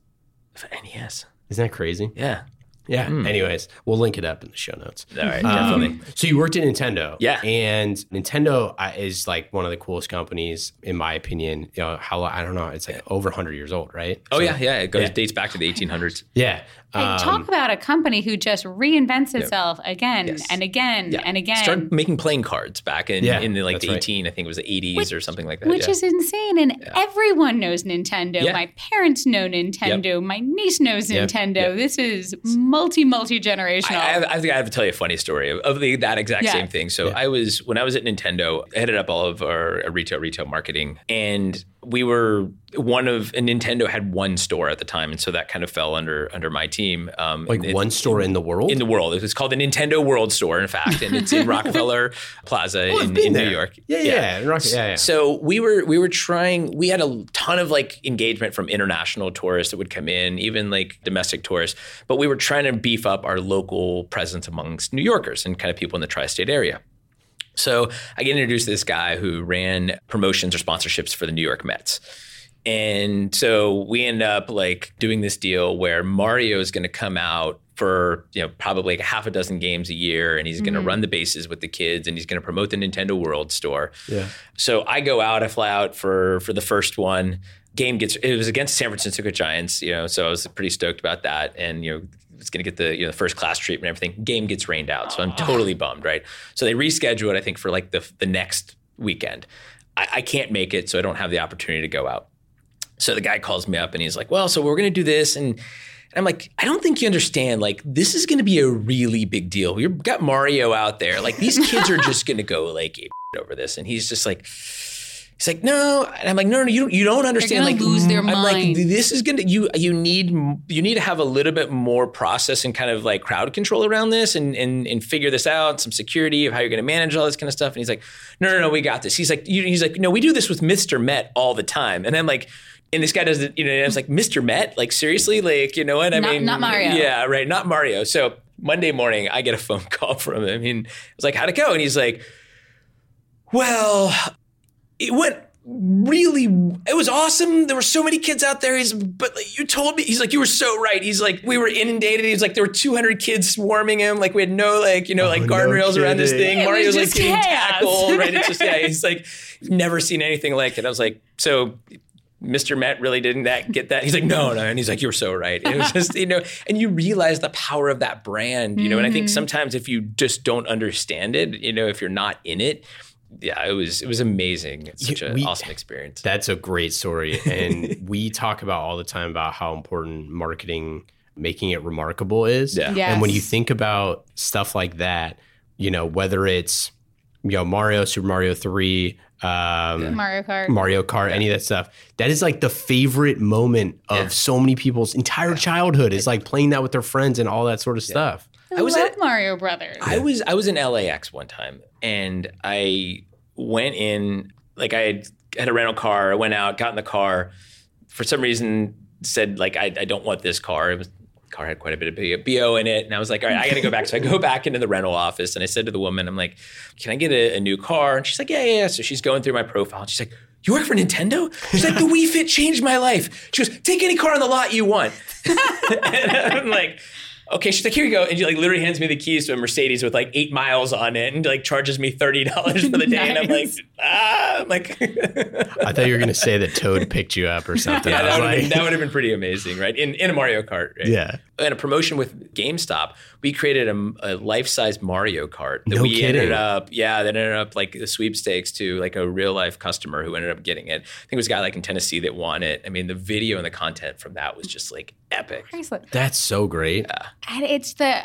For NES. Isn't that crazy? Yeah. Yeah. Mm. Anyways, we'll link it up in the show notes. All right, definitely. Um, so you worked at Nintendo, yeah, and Nintendo uh, is like one of the coolest companies in my opinion. You know how I don't know, it's like over hundred years old, right? Oh so, yeah, yeah. It goes yeah. dates back to the 1800s. Yeah. Um, talk about a company who just reinvents itself yeah. again yes. and again yeah. and again. Started making playing cards back in, in the, like the 18, right. I think it was the 80s which, or something like that. Which is insane. And everyone knows Nintendo. My parents know Nintendo. Yep. My niece knows yep. Nintendo. Yep. This is multi, multi generational. I, I, I, think I have to tell you a funny story of, of the, that exact same thing. So I was, when I was at Nintendo, I headed up all of our retail, retail marketing. And we were one of and Nintendo had one store at the time, and so that kind of fell under under my team. Um, Like it- one store in the world? in the world. It's called the Nintendo World Store, in fact, and it's in [laughs] Rockefeller Plaza Oh, in, in. New York. Yeah, yeah, in Rock- yeah, yeah. So we were we were trying. We had a ton of like engagement from international tourists that would come in, even like domestic tourists. But we were trying to beef up our local presence amongst New Yorkers and kind of people in the tri-state area. So I get introduced to this guy who ran promotions or sponsorships for the New York Mets. And so we end up like doing this deal where Mario is going to come out for, you know, probably like half a dozen games a year and he's going to mm. run the bases with the kids and he's going to promote the Nintendo World Store. Yeah. So I go out, I fly out for for the first one. Game gets it was against San Francisco Giants, you know, so I was pretty stoked about that. And you know, was gonna get the you know first class treatment and everything. Game gets rained out. So I'm totally bummed, right? So they reschedule it, I think, for like the the next weekend. I, I can't make it, so I don't have the opportunity to go out. So the guy calls me up and he's like, "Well, so we're going to do this," and, and I'm like, "I don't think you understand. Like, this is going to be a really big deal. We've got Mario out there. Like, these kids are just going to go like [laughs] over this." And he's just like. He's like, no, and I'm like, no, no, you don't, you don't understand. like, lose their I'm like, this is gonna, you, you need, you need to have a little bit more process and kind of like crowd control around this, and and and figure this out, some security of how you're gonna manage all this kind of stuff. And he's like, no, no, no, we got this. He's like, you, he's like, no, we do this with Mr. Met all the time, and I'm like. And this guy does it, you know, and I was like, Mr. Met? Like, seriously? Like, you know what? I Not- mean, not Mario. Yeah, right. Not Mario. So Monday morning, I get a phone [laughs] call from him. I mean, I was like, how'd it go? And he's like, well, it went really it was awesome there were so many kids out there he's but like, you told me he's like you were so right he's like we were inundated he's like there were 200 kids swarming him like we had no like you know like Oh, no guardrails around this thing It was mario's like just getting chaos. tackled right it's just yeah [laughs] he's like never seen anything like it i was like so Mr. Met really didn't that get that. He's like, no, no. And he's like, you're so right. It was [laughs] just, you know, and you realize the power of that brand, you know, and I think mm-hmm. sometimes if you just don't understand it, you know, if you're not in it, yeah, it was, it was amazing. It's such an we- awesome experience. That's a great story. And [laughs] we talk about all the time about how important marketing, making it remarkable is. Yeah. And when you think about stuff like that, you know, whether it's, you know, Mario, Super Mario 3, um, Mario Kart. Mario Kart, any of that stuff. That is like the favorite moment of Yeah. so many people's entire childhood is like playing that with their friends and all that sort of stuff. I, I was love at- Mario Brothers. I was I was in LAX one time and I went in like I had, had a rental car. I went out, got in the car. For some reason, said like I, I don't want this car. It was car had quite a bit of bo in it, and I was like, all right, I got to go back. So I go [laughs] back into the rental office and I said to the woman, I'm like, can I get a, a new car? And she's like, yeah, yeah. yeah. So she's going through my profile. And she's like. You work for Nintendo? She's like, the Wii Fit changed my life. She goes, take any car on the lot you want. [laughs] and I'm like, okay. She's like, here you go. And she like literally hands me the keys to a Mercedes with like eight miles on it and like charges me $30 for the day. And I'm like, ah, I'm like, [laughs] I thought you were going to say that Toad picked you up or something. yeah, that would, have like, been, that would have been pretty amazing, right? In, in a Mario Kart, right? yeah. In a promotion with GameStop, we created a, a life-size Mario Kart that No we ended up, yeah, that ended up like the sweepstakes to like a real life customer who ended up getting it. I think it was a guy like in Tennessee that won it. I mean, the video and the content from that was just like epic. Bracelet. That's so great. And it's the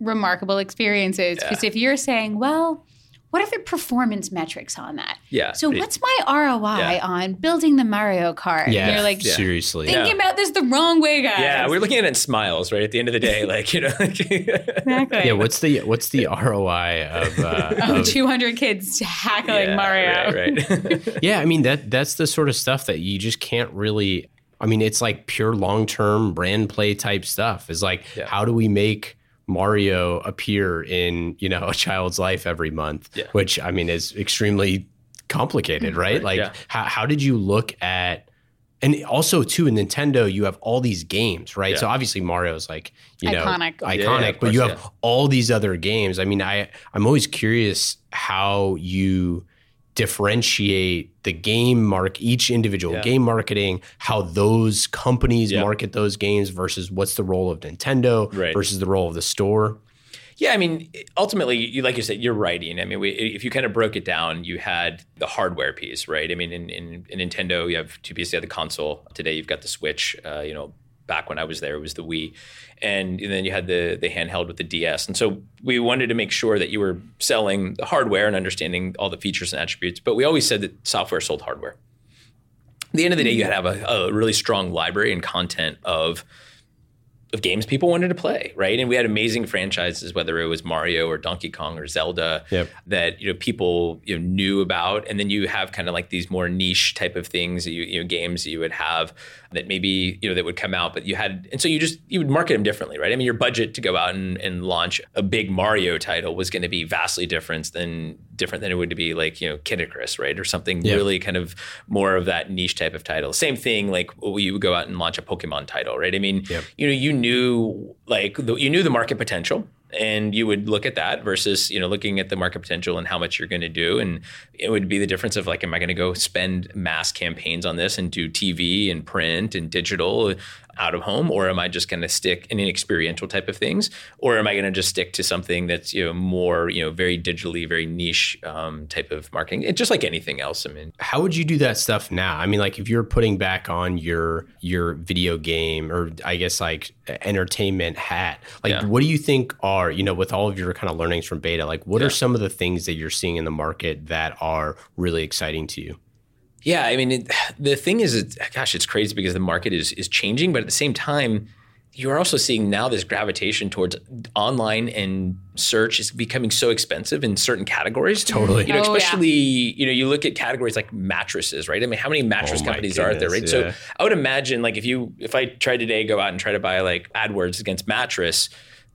remarkable experiences. Because if you're saying, well, what are the performance metrics on that? Yeah. So It- what's my ROI Yeah. on building the Mario Kart? Yeah. And you're like, seriously. thinking about this the wrong way, guys. Yeah, we're looking at it in smiles, right? At the end of the day, like you know, like, [laughs] exactly. Yeah, what's the what's the ROI of, uh, Oh, [laughs] of 200 kids heckling Yeah, Mario. right? right. [laughs] Yeah, I mean that that's the sort of stuff that you just can't really I mean it's like pure long-term brand play type stuff. Is like Yeah. how do we make Mario appear in, you know, [laughs] a child's life every month, Yeah. which I mean is extremely complicated, mm-hmm. right? Like yeah. how how did you look at and also too in Nintendo you have all these games, right? Yeah. So obviously Mario's like, you know, Iconic. iconic, Yeah, yeah, of but you have yeah. all these other games. I mean, I I'm always curious how you differentiate the game mark each individual Yeah. game marketing how those companies Yeah. market those games versus what's the role of Nintendo Right. versus the role of the store Yeah, I mean, ultimately, you, like you said, you're writing. I mean, we, if you kind of broke it down, you had the hardware piece, right? I mean, in, in, in Nintendo, you have two pieces. You have the console. Today, you've got the Switch. Uh, you know, back when I was there, it was the Wii, and, then you had the the handheld with the DS. And so we wanted to make sure that you were selling the hardware and understanding all the features and attributes. But we always said that software sold hardware. At the end of the day, you had to have a, a really strong library and content of of games people wanted to play, right? And we had amazing franchises, whether it was Mario or Donkey Kong or Zelda, Yep. that you know people you know, knew about. And then you have kind of like these more niche type of things, that you, you know, games that you would have that maybe you know that would come out, but you had, and so you just you would market them differently, right? I mean, your budget to go out and, and launch a big Mario title was going to be vastly different than different than it would be like you know Kid Icarus, right, or something Yeah. really kind of more of that niche type of title. Same thing, like you would go out and launch a Pokemon title, right? I mean, Yep. you know, you knew like the, you knew the market potential. And you would look at that versus, you know, looking at the market potential and how much you're going to do, and it would be the difference of like, am I going to go spend mass campaigns on this and do TV and print and digital out of home, or am I just going to stick in an experiential type of things, or am I going to just stick to something that's you know more you know very digitally, very niche um, type of marketing? It's just like anything else. I mean, How would you do that stuff now? I mean, like if you're putting back on your your video game or I guess like entertainment hat, like Yeah. what do you think are you know with all of your kind of learnings from b8ta, like what Yeah. are some of the things that you're seeing in the market that are really exciting to you? Yeah, I mean, it, the thing is, it's, gosh, it's crazy because the market is is changing, but at the same time, you're also seeing now this gravitation towards online and search is becoming so expensive in certain categories. Totally. You know, Oh, yeah. especially you know, you look at categories like mattresses, right? I mean, how many oh mattress Oh my companies are there, right? goodness, So. I would imagine, like, if you if I tried today go out and try to buy like AdWords against mattress,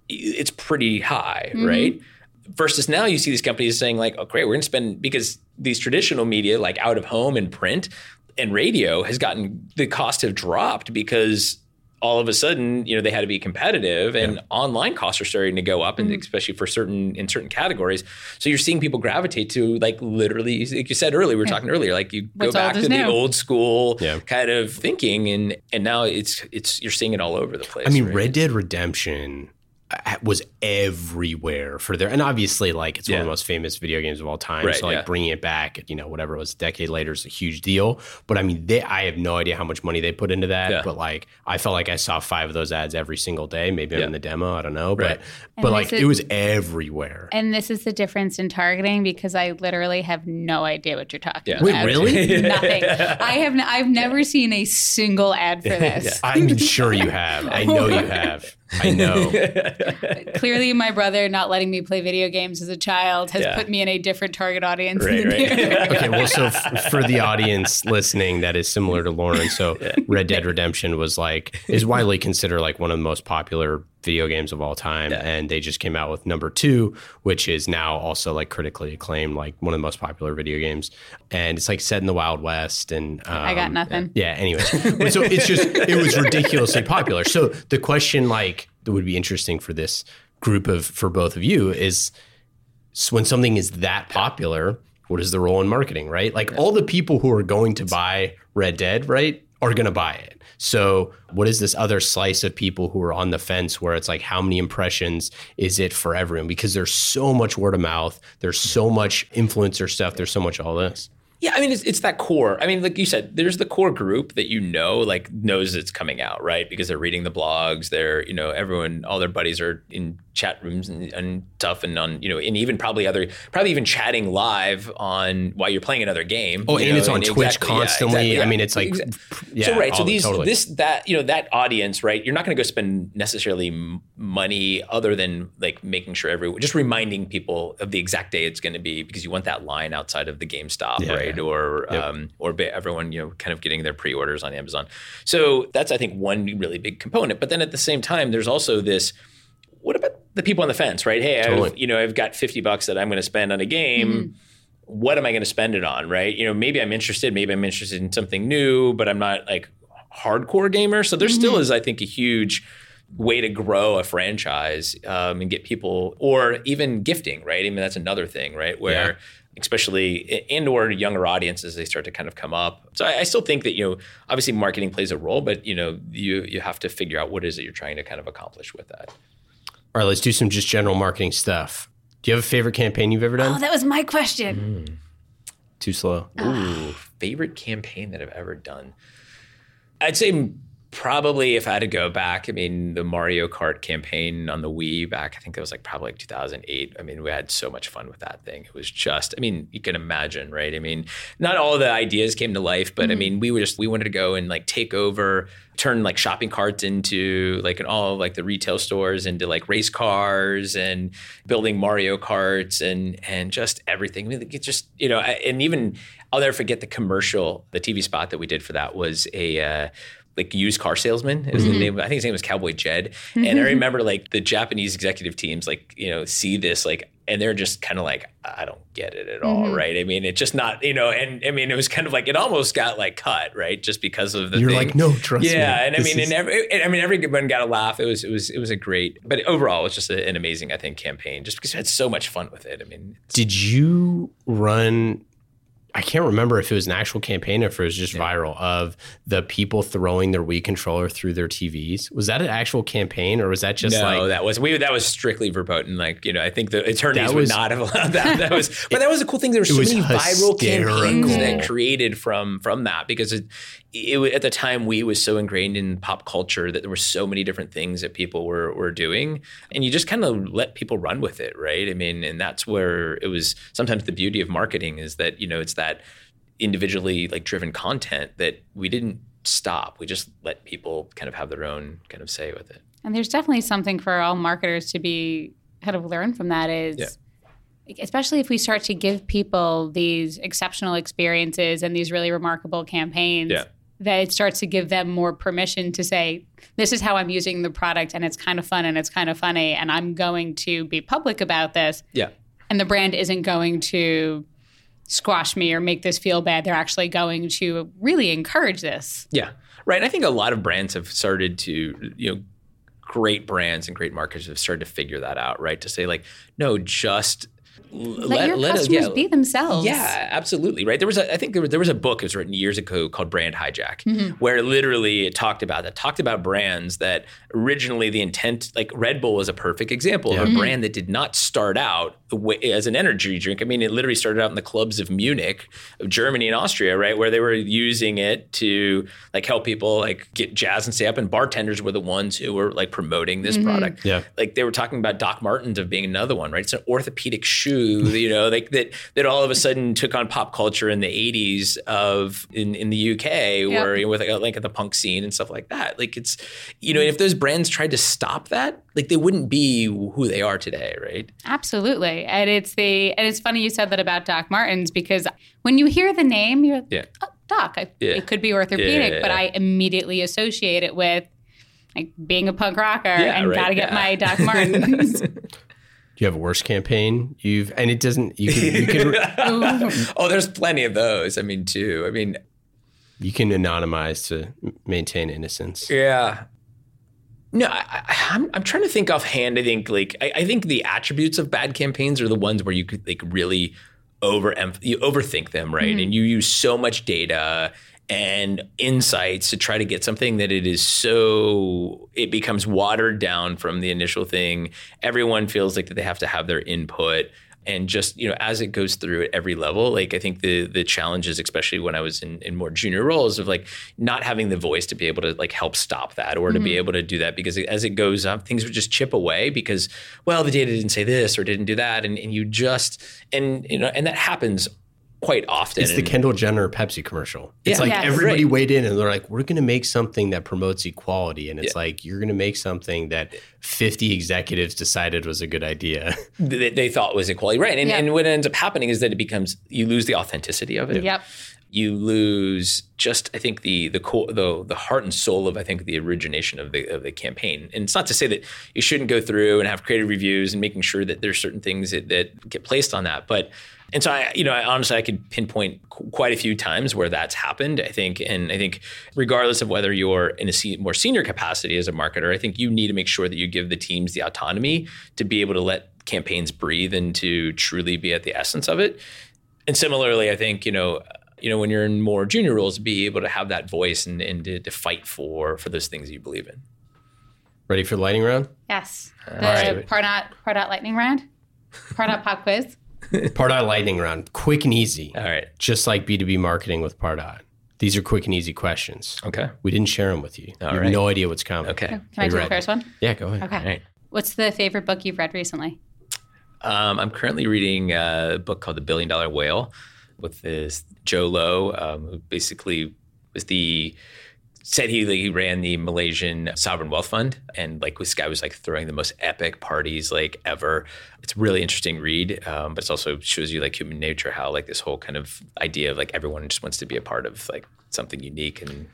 it's pretty high, mm-hmm. right? versus now you see these companies saying like oh great we're going to spend because these traditional media like out of home and print and radio has gotten the cost have dropped because all of a sudden you know they had to be competitive and online costs are starting to go up and especially for certain in certain categories. So you're seeing people gravitate to like literally like you said earlier we were talking earlier like you What's go back old is to the old school Yeah. kind of thinking and and now it's it's you're seeing it all over the place I mean, right? Red Dead Redemption was everywhere for their, and obviously, like it's one of the most famous video games of all time. Right, so, like yeah. bringing it back, you know, whatever it was, a decade later is a huge deal. But I mean, they, I have no idea how much money they put into that. Yeah. But like, I felt like I saw five of those ads every single day. Maybe I'm Yeah. in the demo, I don't know, Right. but And but like is- it was everywhere. And this is the difference in targeting because I literally have no idea what you're talking Yeah. about. Wait, really? [laughs] Nothing. [laughs] I have. n- I've never seen a single ad for [laughs] this. I'm sure you have. I know you have. I know. [laughs] Clearly, my brother not letting me play video games as a child has Yeah. put me in a different target audience. Right, right. [laughs] okay, well, so f- for the [laughs] audience listening that is similar to Lauren, so Red Dead Redemption was like is widely considered like one of the most popular video games of all time, and they just came out with number two, which is now also like critically acclaimed, like one of the most popular video games, and it's like set in the Wild West, and um, I got nothing. Yeah. Anyways, so it's just it was ridiculously popular. So the question, like, that would be interesting for this group of for both of you is when something is that popular, what is the role in marketing, right? Like all the people who are going to buy Red Dead, right, are going to buy it. So, what is this other slice of people who are on the fence where it's like, how many impressions is it for everyone? Because there's so much word of mouth, there's so much influencer stuff, there's so much all this. Yeah, I mean, it's, it's that core. I mean, like you said, there's the core group that you know, like knows it's coming out, right? Because they're reading the blogs. They're, you know, everyone, all their buddies are in chat rooms and, and stuff, and on, you know, and even probably other, probably even chatting live on while you're playing another game. Oh, and know, it's on Twitch exactly, yeah, constantly. exactly, I mean, it's like, Exa- yeah, so right. So these, totally. this, that, you know, that audience, right? You're not going to go spend necessarily money other than like making sure everyone, just reminding people of the exact day it's going to be because you want that line outside of the GameStop, Yeah, right? yeah. Or Yep. um, or everyone, you know, kind of getting their pre-orders on Amazon. So that's, I think, one really big component. But then at the same time, there's also this. What about the people on the fence, right? Hey, Totally. I've, you know, I've got 50 bucks that I'm going to spend on a game what am I going to spend it on, right? You know, maybe I'm interested, maybe I'm interested in something new, but I'm not like hardcore gamer. So there still is, I think, a huge way to grow a franchise um, and get people, or even gifting, right? I mean, that's another thing, right? Where Yeah. especially and or younger audiences, they start to kind of come up. So I, I still think that you know, obviously, marketing plays a role, but you know, you you have to figure out what is it you're trying to kind of accomplish with that. All right, let's do some just general marketing stuff. Do you have a favorite campaign you've ever done? Oh, that was my question. Hmm. Too slow. Ooh, favorite campaign that I've ever done. I'd say probably if I had to go back, I mean, the Mario Kart campaign on the Wii back, I think it was like probably like 2008. I mean, we had so much fun with that thing. It was just, I mean, you can imagine, right? I mean, not all the ideas came to life, but I mean, we were just, we wanted to go and like take over, turn like shopping carts into like in all of like the retail stores into like race cars and building Mario Karts and, and just everything. I mean, it just, you know, and even, I'll never forget the commercial, the TV spot that we did for that was a, uh, like used car salesman. It was the mm-hmm. name. I think his name was Cowboy Jed. And I mm-hmm. remember like the Japanese executive teams, like you know, see this like, and they're just kind of like, I don't get it at all, mm-hmm. right? I mean, it's just not, you know, and I mean, it was kind of like it almost got like cut, right, just because of the. You're thing. like, no, trust me. Yeah, and I mean, is- and every, and I mean, everyone got a laugh. It was, it was, it was a great, but overall, it was just a, an amazing, I think, campaign. Just because we had so much fun with it. I mean, Did you run? I can't remember if it was an actual campaign or if it was just viral of the people throwing their Wii controller through their TVs. Was that an actual campaign or was that just no, like that was we. That was strictly verboten. Like you know, I think the attorneys That would not have allowed that. That was, [laughs] but that was the cool thing. There were so was many viral campaigns that created from from that because it, it at the time Wii was so ingrained in pop culture that there were so many different things that people were were doing, and you just kind of let people run with it, right? I mean, and that's where it was. Sometimes the beauty of marketing is that you know it's that individually like driven content that we didn't stop. We just let people kind of have their own kind of say with it. And there's definitely something for all marketers to be kind of learn from that is Yeah. especially if we start to give people these exceptional experiences and these really remarkable campaigns Yeah. That it starts to give them more permission to say this is how I'm using the product and it's kind of fun and it's kind of funny and I'm going to be public about this Yeah. and the brand isn't going to squash me or make this feel bad they're actually going to really encourage this Yeah, right. And I think a lot of brands have started to, you know, great brands and great marketers have started to figure that out, right? To say like, no, just let, your customers be themselves Yeah, absolutely. Right. There was, a, I think there was, there was a book that was written years ago called Brand Hijack, Mm-hmm. where literally it talked about that, talked about brands that originally the intent, like Red Bull was a perfect example Mm-hmm. of a brand that did not start out as an energy drink. I mean, it literally started out in the clubs of Munich, of Germany and Austria, right, where they were using it to like help people like get jazz and stay up, and bartenders were the ones who were like promoting this product. Yeah. Like they were talking about Doc Martens of being another one, right? It's an orthopedic shoe, you know, like that that all of a sudden took on pop culture in the '80s of in, in the UK, where you know, with like, like the punk scene and stuff like that. Like it's, you know, if those brands tried to stop that, like they wouldn't be who they are today, right? Absolutely. And it's the and it's funny you said that about Doc Martens because when you hear the name, you're Yeah. oh, Doc. I, Yeah. It could be orthopedic, Yeah. but I immediately associate it with like being a punk rocker and right. gotta get Yeah. my [laughs] Doc Martens. [laughs] do you have a worse campaign you've and it doesn't you can you can [laughs] oh, there's plenty of those. I mean, too. I mean, you can anonymize to maintain innocence. Yeah. No, I, I, I'm I'm trying to think offhand. I think like I, I think the attributes of bad campaigns are the ones where you could like really over you overthink them, right? Mm-hmm. And you use so much data and insights to try to get something that it is so it becomes watered down from the initial thing. Everyone feels like that they have to have their input and just you know as it goes through at every level like i think the the challenges especially when i was in, in more junior roles of like not having the voice to be able to like help stop that or to be mm-hmm. able to do that because as it goes up things would just chip away because well the data didn't say this or didn't do that and, and you just and you know and that happens quite often It's the And- Kendall Jenner Pepsi commercial. It's Yeah. like Yes. everybody Right. weighed in and they're like, we're going to make something that promotes equality. And it's Yeah. like, you're going to make something that 50 executives decided was a good idea. [laughs] that they thought was equality right and, Yeah. and what ends up happening is that it becomes you lose the authenticity of it yep. you lose just I think the the core the the heart and soul of I think the origination of the of the campaign. And it's not to say that you shouldn't go through and have creative reviews and making sure that there's certain things that, that get placed on that, but and so I, you know, I, honestly, I could pinpoint qu- quite a few times where that's happened. I think, and I think, regardless of whether you're in a se- more senior capacity as a marketer, I think you need to make sure that you give the teams the autonomy to be able to let campaigns breathe and to truly be at the essence of it. And similarly, I think you know, you know, when you're in more junior roles, be able to have that voice and, and to, to fight for for those things you believe in. Ready for the lightning round? Yes. The right. part Pardot lightning round. Pardot pop quiz. Pardot lightning round. Quick and easy. All right. Just like B2B marketing with Pardot. These are quick and easy questions. Okay. We didn't share them with you. All you have no idea what's coming. Okay. Can I you do the first one? Yeah, go ahead. Okay. All right. What's the favorite book you've read recently? Um, I'm currently reading a book called The Billion Dollar Whale with this Jho Low, um, who basically was the said he, he ran the Malaysian sovereign wealth fund, and like this guy was like throwing the most epic parties like ever. It's a really interesting read, um, but it also shows you like human nature, how like this whole kind of idea of like everyone just wants to be a part of like something unique and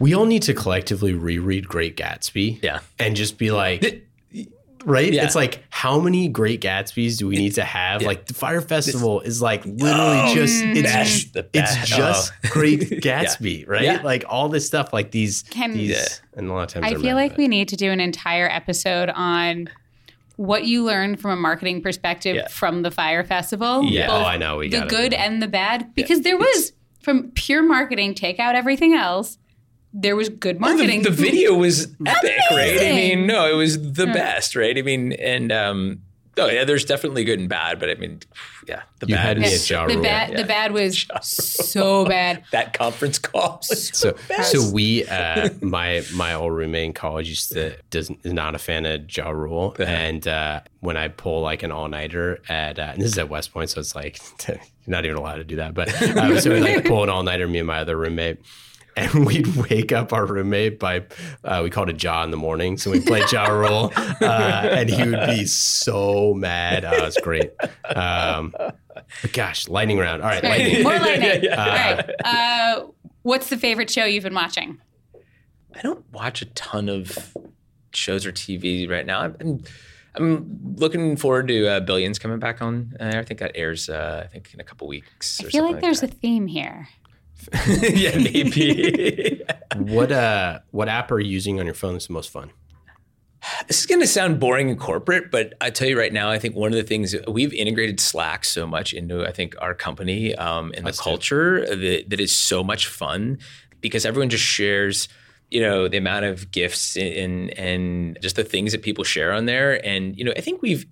We all need to collectively reread Great Gatsby. Yeah. And just be like, right? Yeah. It's like, how many Great Gatsbys do we need to have? Like, the Fyre Festival is like literally oh, just, it's, best, the it's just Oh. [laughs] Great Gatsby, right? Yeah. Like, all this stuff, like these, Can- these, Yeah. and a lot of times I they're feel like but- we need to do an entire episode on what you learned from a marketing perspective Yeah. from the Fyre Festival. Yeah. Oh, I know. We the good and the bad, because there was from pure marketing, take out everything else. There was good Well, the, marketing. the video was epic, right? I mean, no, it was the best, right? I mean, and um, oh yeah, there's definitely good and bad, but I mean, yeah, the You bad had me is- at Ja the Rule. bad, the bad was [laughs] so bad. that conference call. was So, best. so we, [laughs] uh, my my old roommate in college used to doesn't is not a fan of Ja Rule, and uh, when I pull like an all nighter at uh, and this is at West Point, so it's like [laughs] not even allowed to do that, but uh, so we like pull an all nighter, me and my other roommate. And [laughs] we'd wake up our roommate by, uh, we called it Ja in the morning. So we played Ja Rule, [laughs] uh, and he would be so mad. Oh, it was great. Um, but gosh, lightning round. All right, lightning. More lightning. [laughs] All right. Uh, what's the favorite show you've been watching? I don't watch a ton of shows or TV right now. I'm, I'm looking forward to uh, Billions coming back on. Uh, I think that airs, uh, I think, in a couple weeks. I feel like something there's that. a theme here. [laughs] yeah, maybe. [laughs] What uh, what app are you using on your phone that's the most fun? This is going to sound boring and corporate, but I tell you right now, I think one of the things we've integrated Slack so much into, I think, our company um, and the Us too. culture that, that is so much fun because everyone just shares, you know, the amount of gifts and and just the things that people share on there. And you know, I think we've,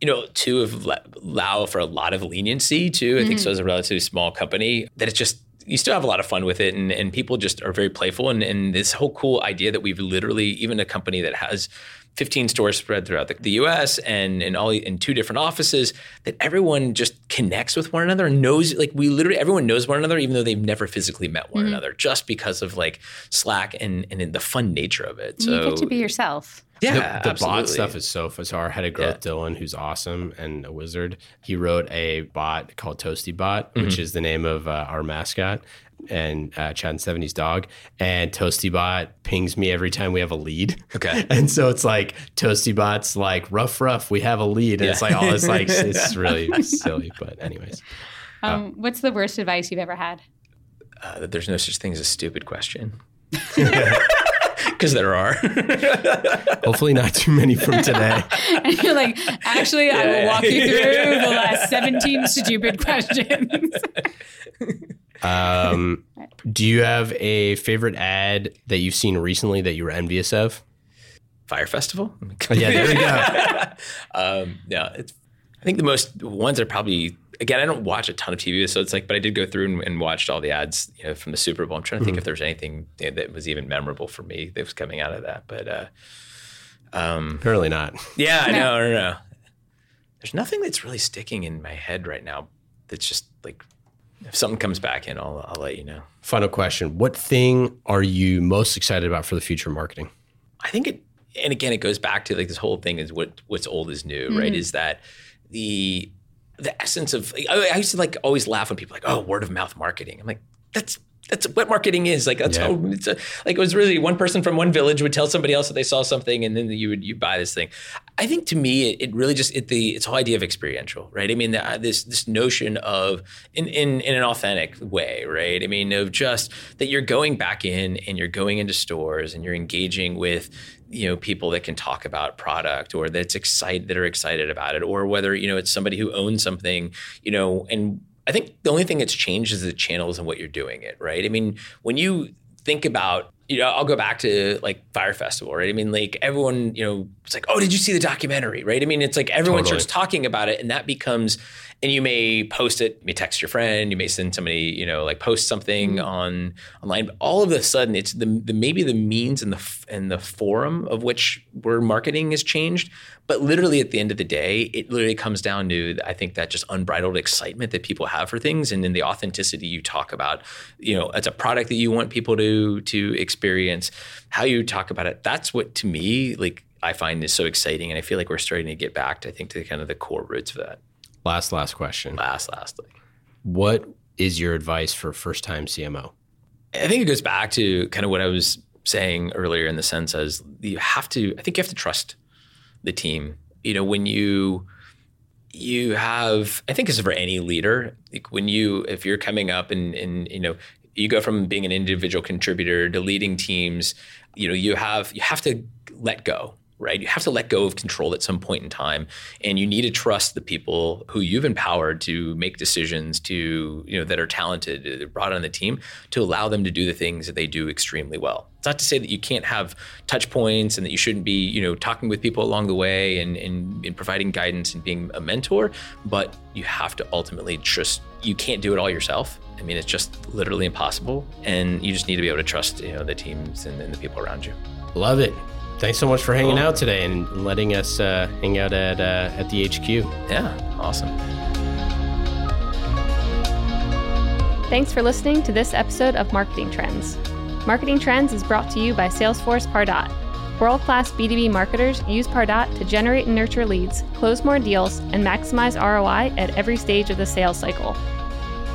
you know, too have allow for a lot of leniency too. I think so as a relatively small company that it's just you still have a lot of fun with it and, and people just are very playful and, and this whole cool idea that we've literally even a company that has 15 stores spread throughout the, the US and and all in two different offices that everyone just connects with one another and knows like we literally everyone knows one another even though they've never physically met one mm-hmm. another just because of like Slack and and the fun nature of it. So you get to be yourself. Yeah, the, the bot stuff is so fun. So our head of growth, Dylan, who's awesome and a wizard, he wrote a bot called Toasty Bot, which Mm-hmm. is the name of uh, our mascot and uh, Chad and 70s dog. And Toasty Bot pings me every time we have a lead. Okay. [laughs] And so it's like Toasty Bot's like rough, rough. We have a lead, and it's like all this like it's really [laughs] silly. But anyways, Um, what's the worst advice you've ever had? uh, that there's no such thing as a stupid question. [laughs] Because there are. [laughs] hopefully not too many from today. [laughs] And you're like, actually, I will walk you through the [laughs] last 17 stupid questions. Um, do you have a favorite ad that you've seen recently that you were envious of? Fyre Festival. Yeah, there we go. um, yeah, it's. I think the most ones are probably again. I don't watch a ton of TV, so it's like, but I did go through and, and watched all the ads, you know, from the Super Bowl. I'm trying to think if there's anything you know, that was even memorable for me that was coming out of that. But uh, um, Apparently not. yeah, I No. know, I don't know. There's nothing that's really sticking in my head right now. That's just like if something comes back in, I'll I'll let you know. Final question. What thing are you most excited about for the future of marketing? I think it, and again, it goes back to like this whole thing is what what's old is new, right? Is that the the essence of I, used to like always laugh when people like, oh, word of mouth marketing. I'm like, that's that's what marketing is. Like that's Yeah. how it's a, like it was really one person from one village would tell somebody else that they saw something, and then you would you buy this thing. I think to me, it, it really just it the it's whole idea of experiential, right? I mean, the, uh, this this notion of in, in in an authentic way, right? I mean, of just that you're going back in and you're going into stores and you're engaging with you know people that can talk about product or that's excited that are excited about it or whether you know it's somebody who owns something you know and i think the only thing that's changed is the channels and what you're doing it right? I mean when you think about you know, I'll go back to like Fyre Festival, right? I mean, like everyone, you know, it's like, oh, did you see the documentary, right? I mean, it's like everyone Totally. starts talking about it, and that becomes, and you may post it, you may text your friend, you may send somebody, you know, like post something mm-hmm. on online. But all of a sudden, it's the, the maybe the means and the and the forum of which where marketing has changed. But literally, at the end of the day, it literally comes down to I think that just unbridled excitement that people have for things, and then the authenticity you talk about. You know, it's a product that you want people to to experience. How you talk about it. That's what to me like. I find is so exciting, and I feel like we're starting to get back, to, I think, to kind of the core roots of that. Last, last question. Last, lastly, What is your advice for first time CMO? I think it goes back to kind of what I was saying earlier in the sense as you have to, I think you have to trust the team. You know, when you, you have, I think this is for any leader, like when you, if you're coming up and, and, you know, you go from being an individual contributor to leading teams, you know, you have, you have to let go. Right, you have to let go of control at some point in time, and you need to trust the people who you've empowered to make decisions, to you know that are talented, that are brought on the team, to allow them to do the things that they do extremely well. It's not to say that you can't have touch points and that you shouldn't be you know talking with people along the way and, and, and providing guidance and being a mentor, but you have to ultimately just you can't do it all yourself. I mean, it's just literally impossible, and you just need to be able to trust you know the teams and, and the people around you. Love it. Thanks so much for hanging out today and letting us uh, hang out at uh, at the HQ. Yeah, awesome. Thanks for listening to this episode of Marketing Trends. Marketing Trends is brought to you by Salesforce Pardot. World class B2B marketers use Pardot to generate and nurture leads, close more deals, and maximize ROI at every stage of the sales cycle.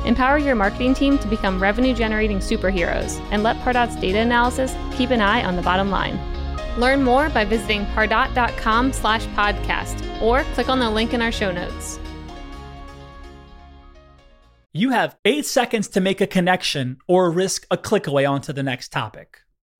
Empower your marketing team to become revenue generating superheroes and let Pardot's data analysis keep an eye on the bottom line. Learn more by visiting pardot.com slash podcast or click on the link in our show notes. You have eight seconds to make a connection or risk a click away onto the next topic.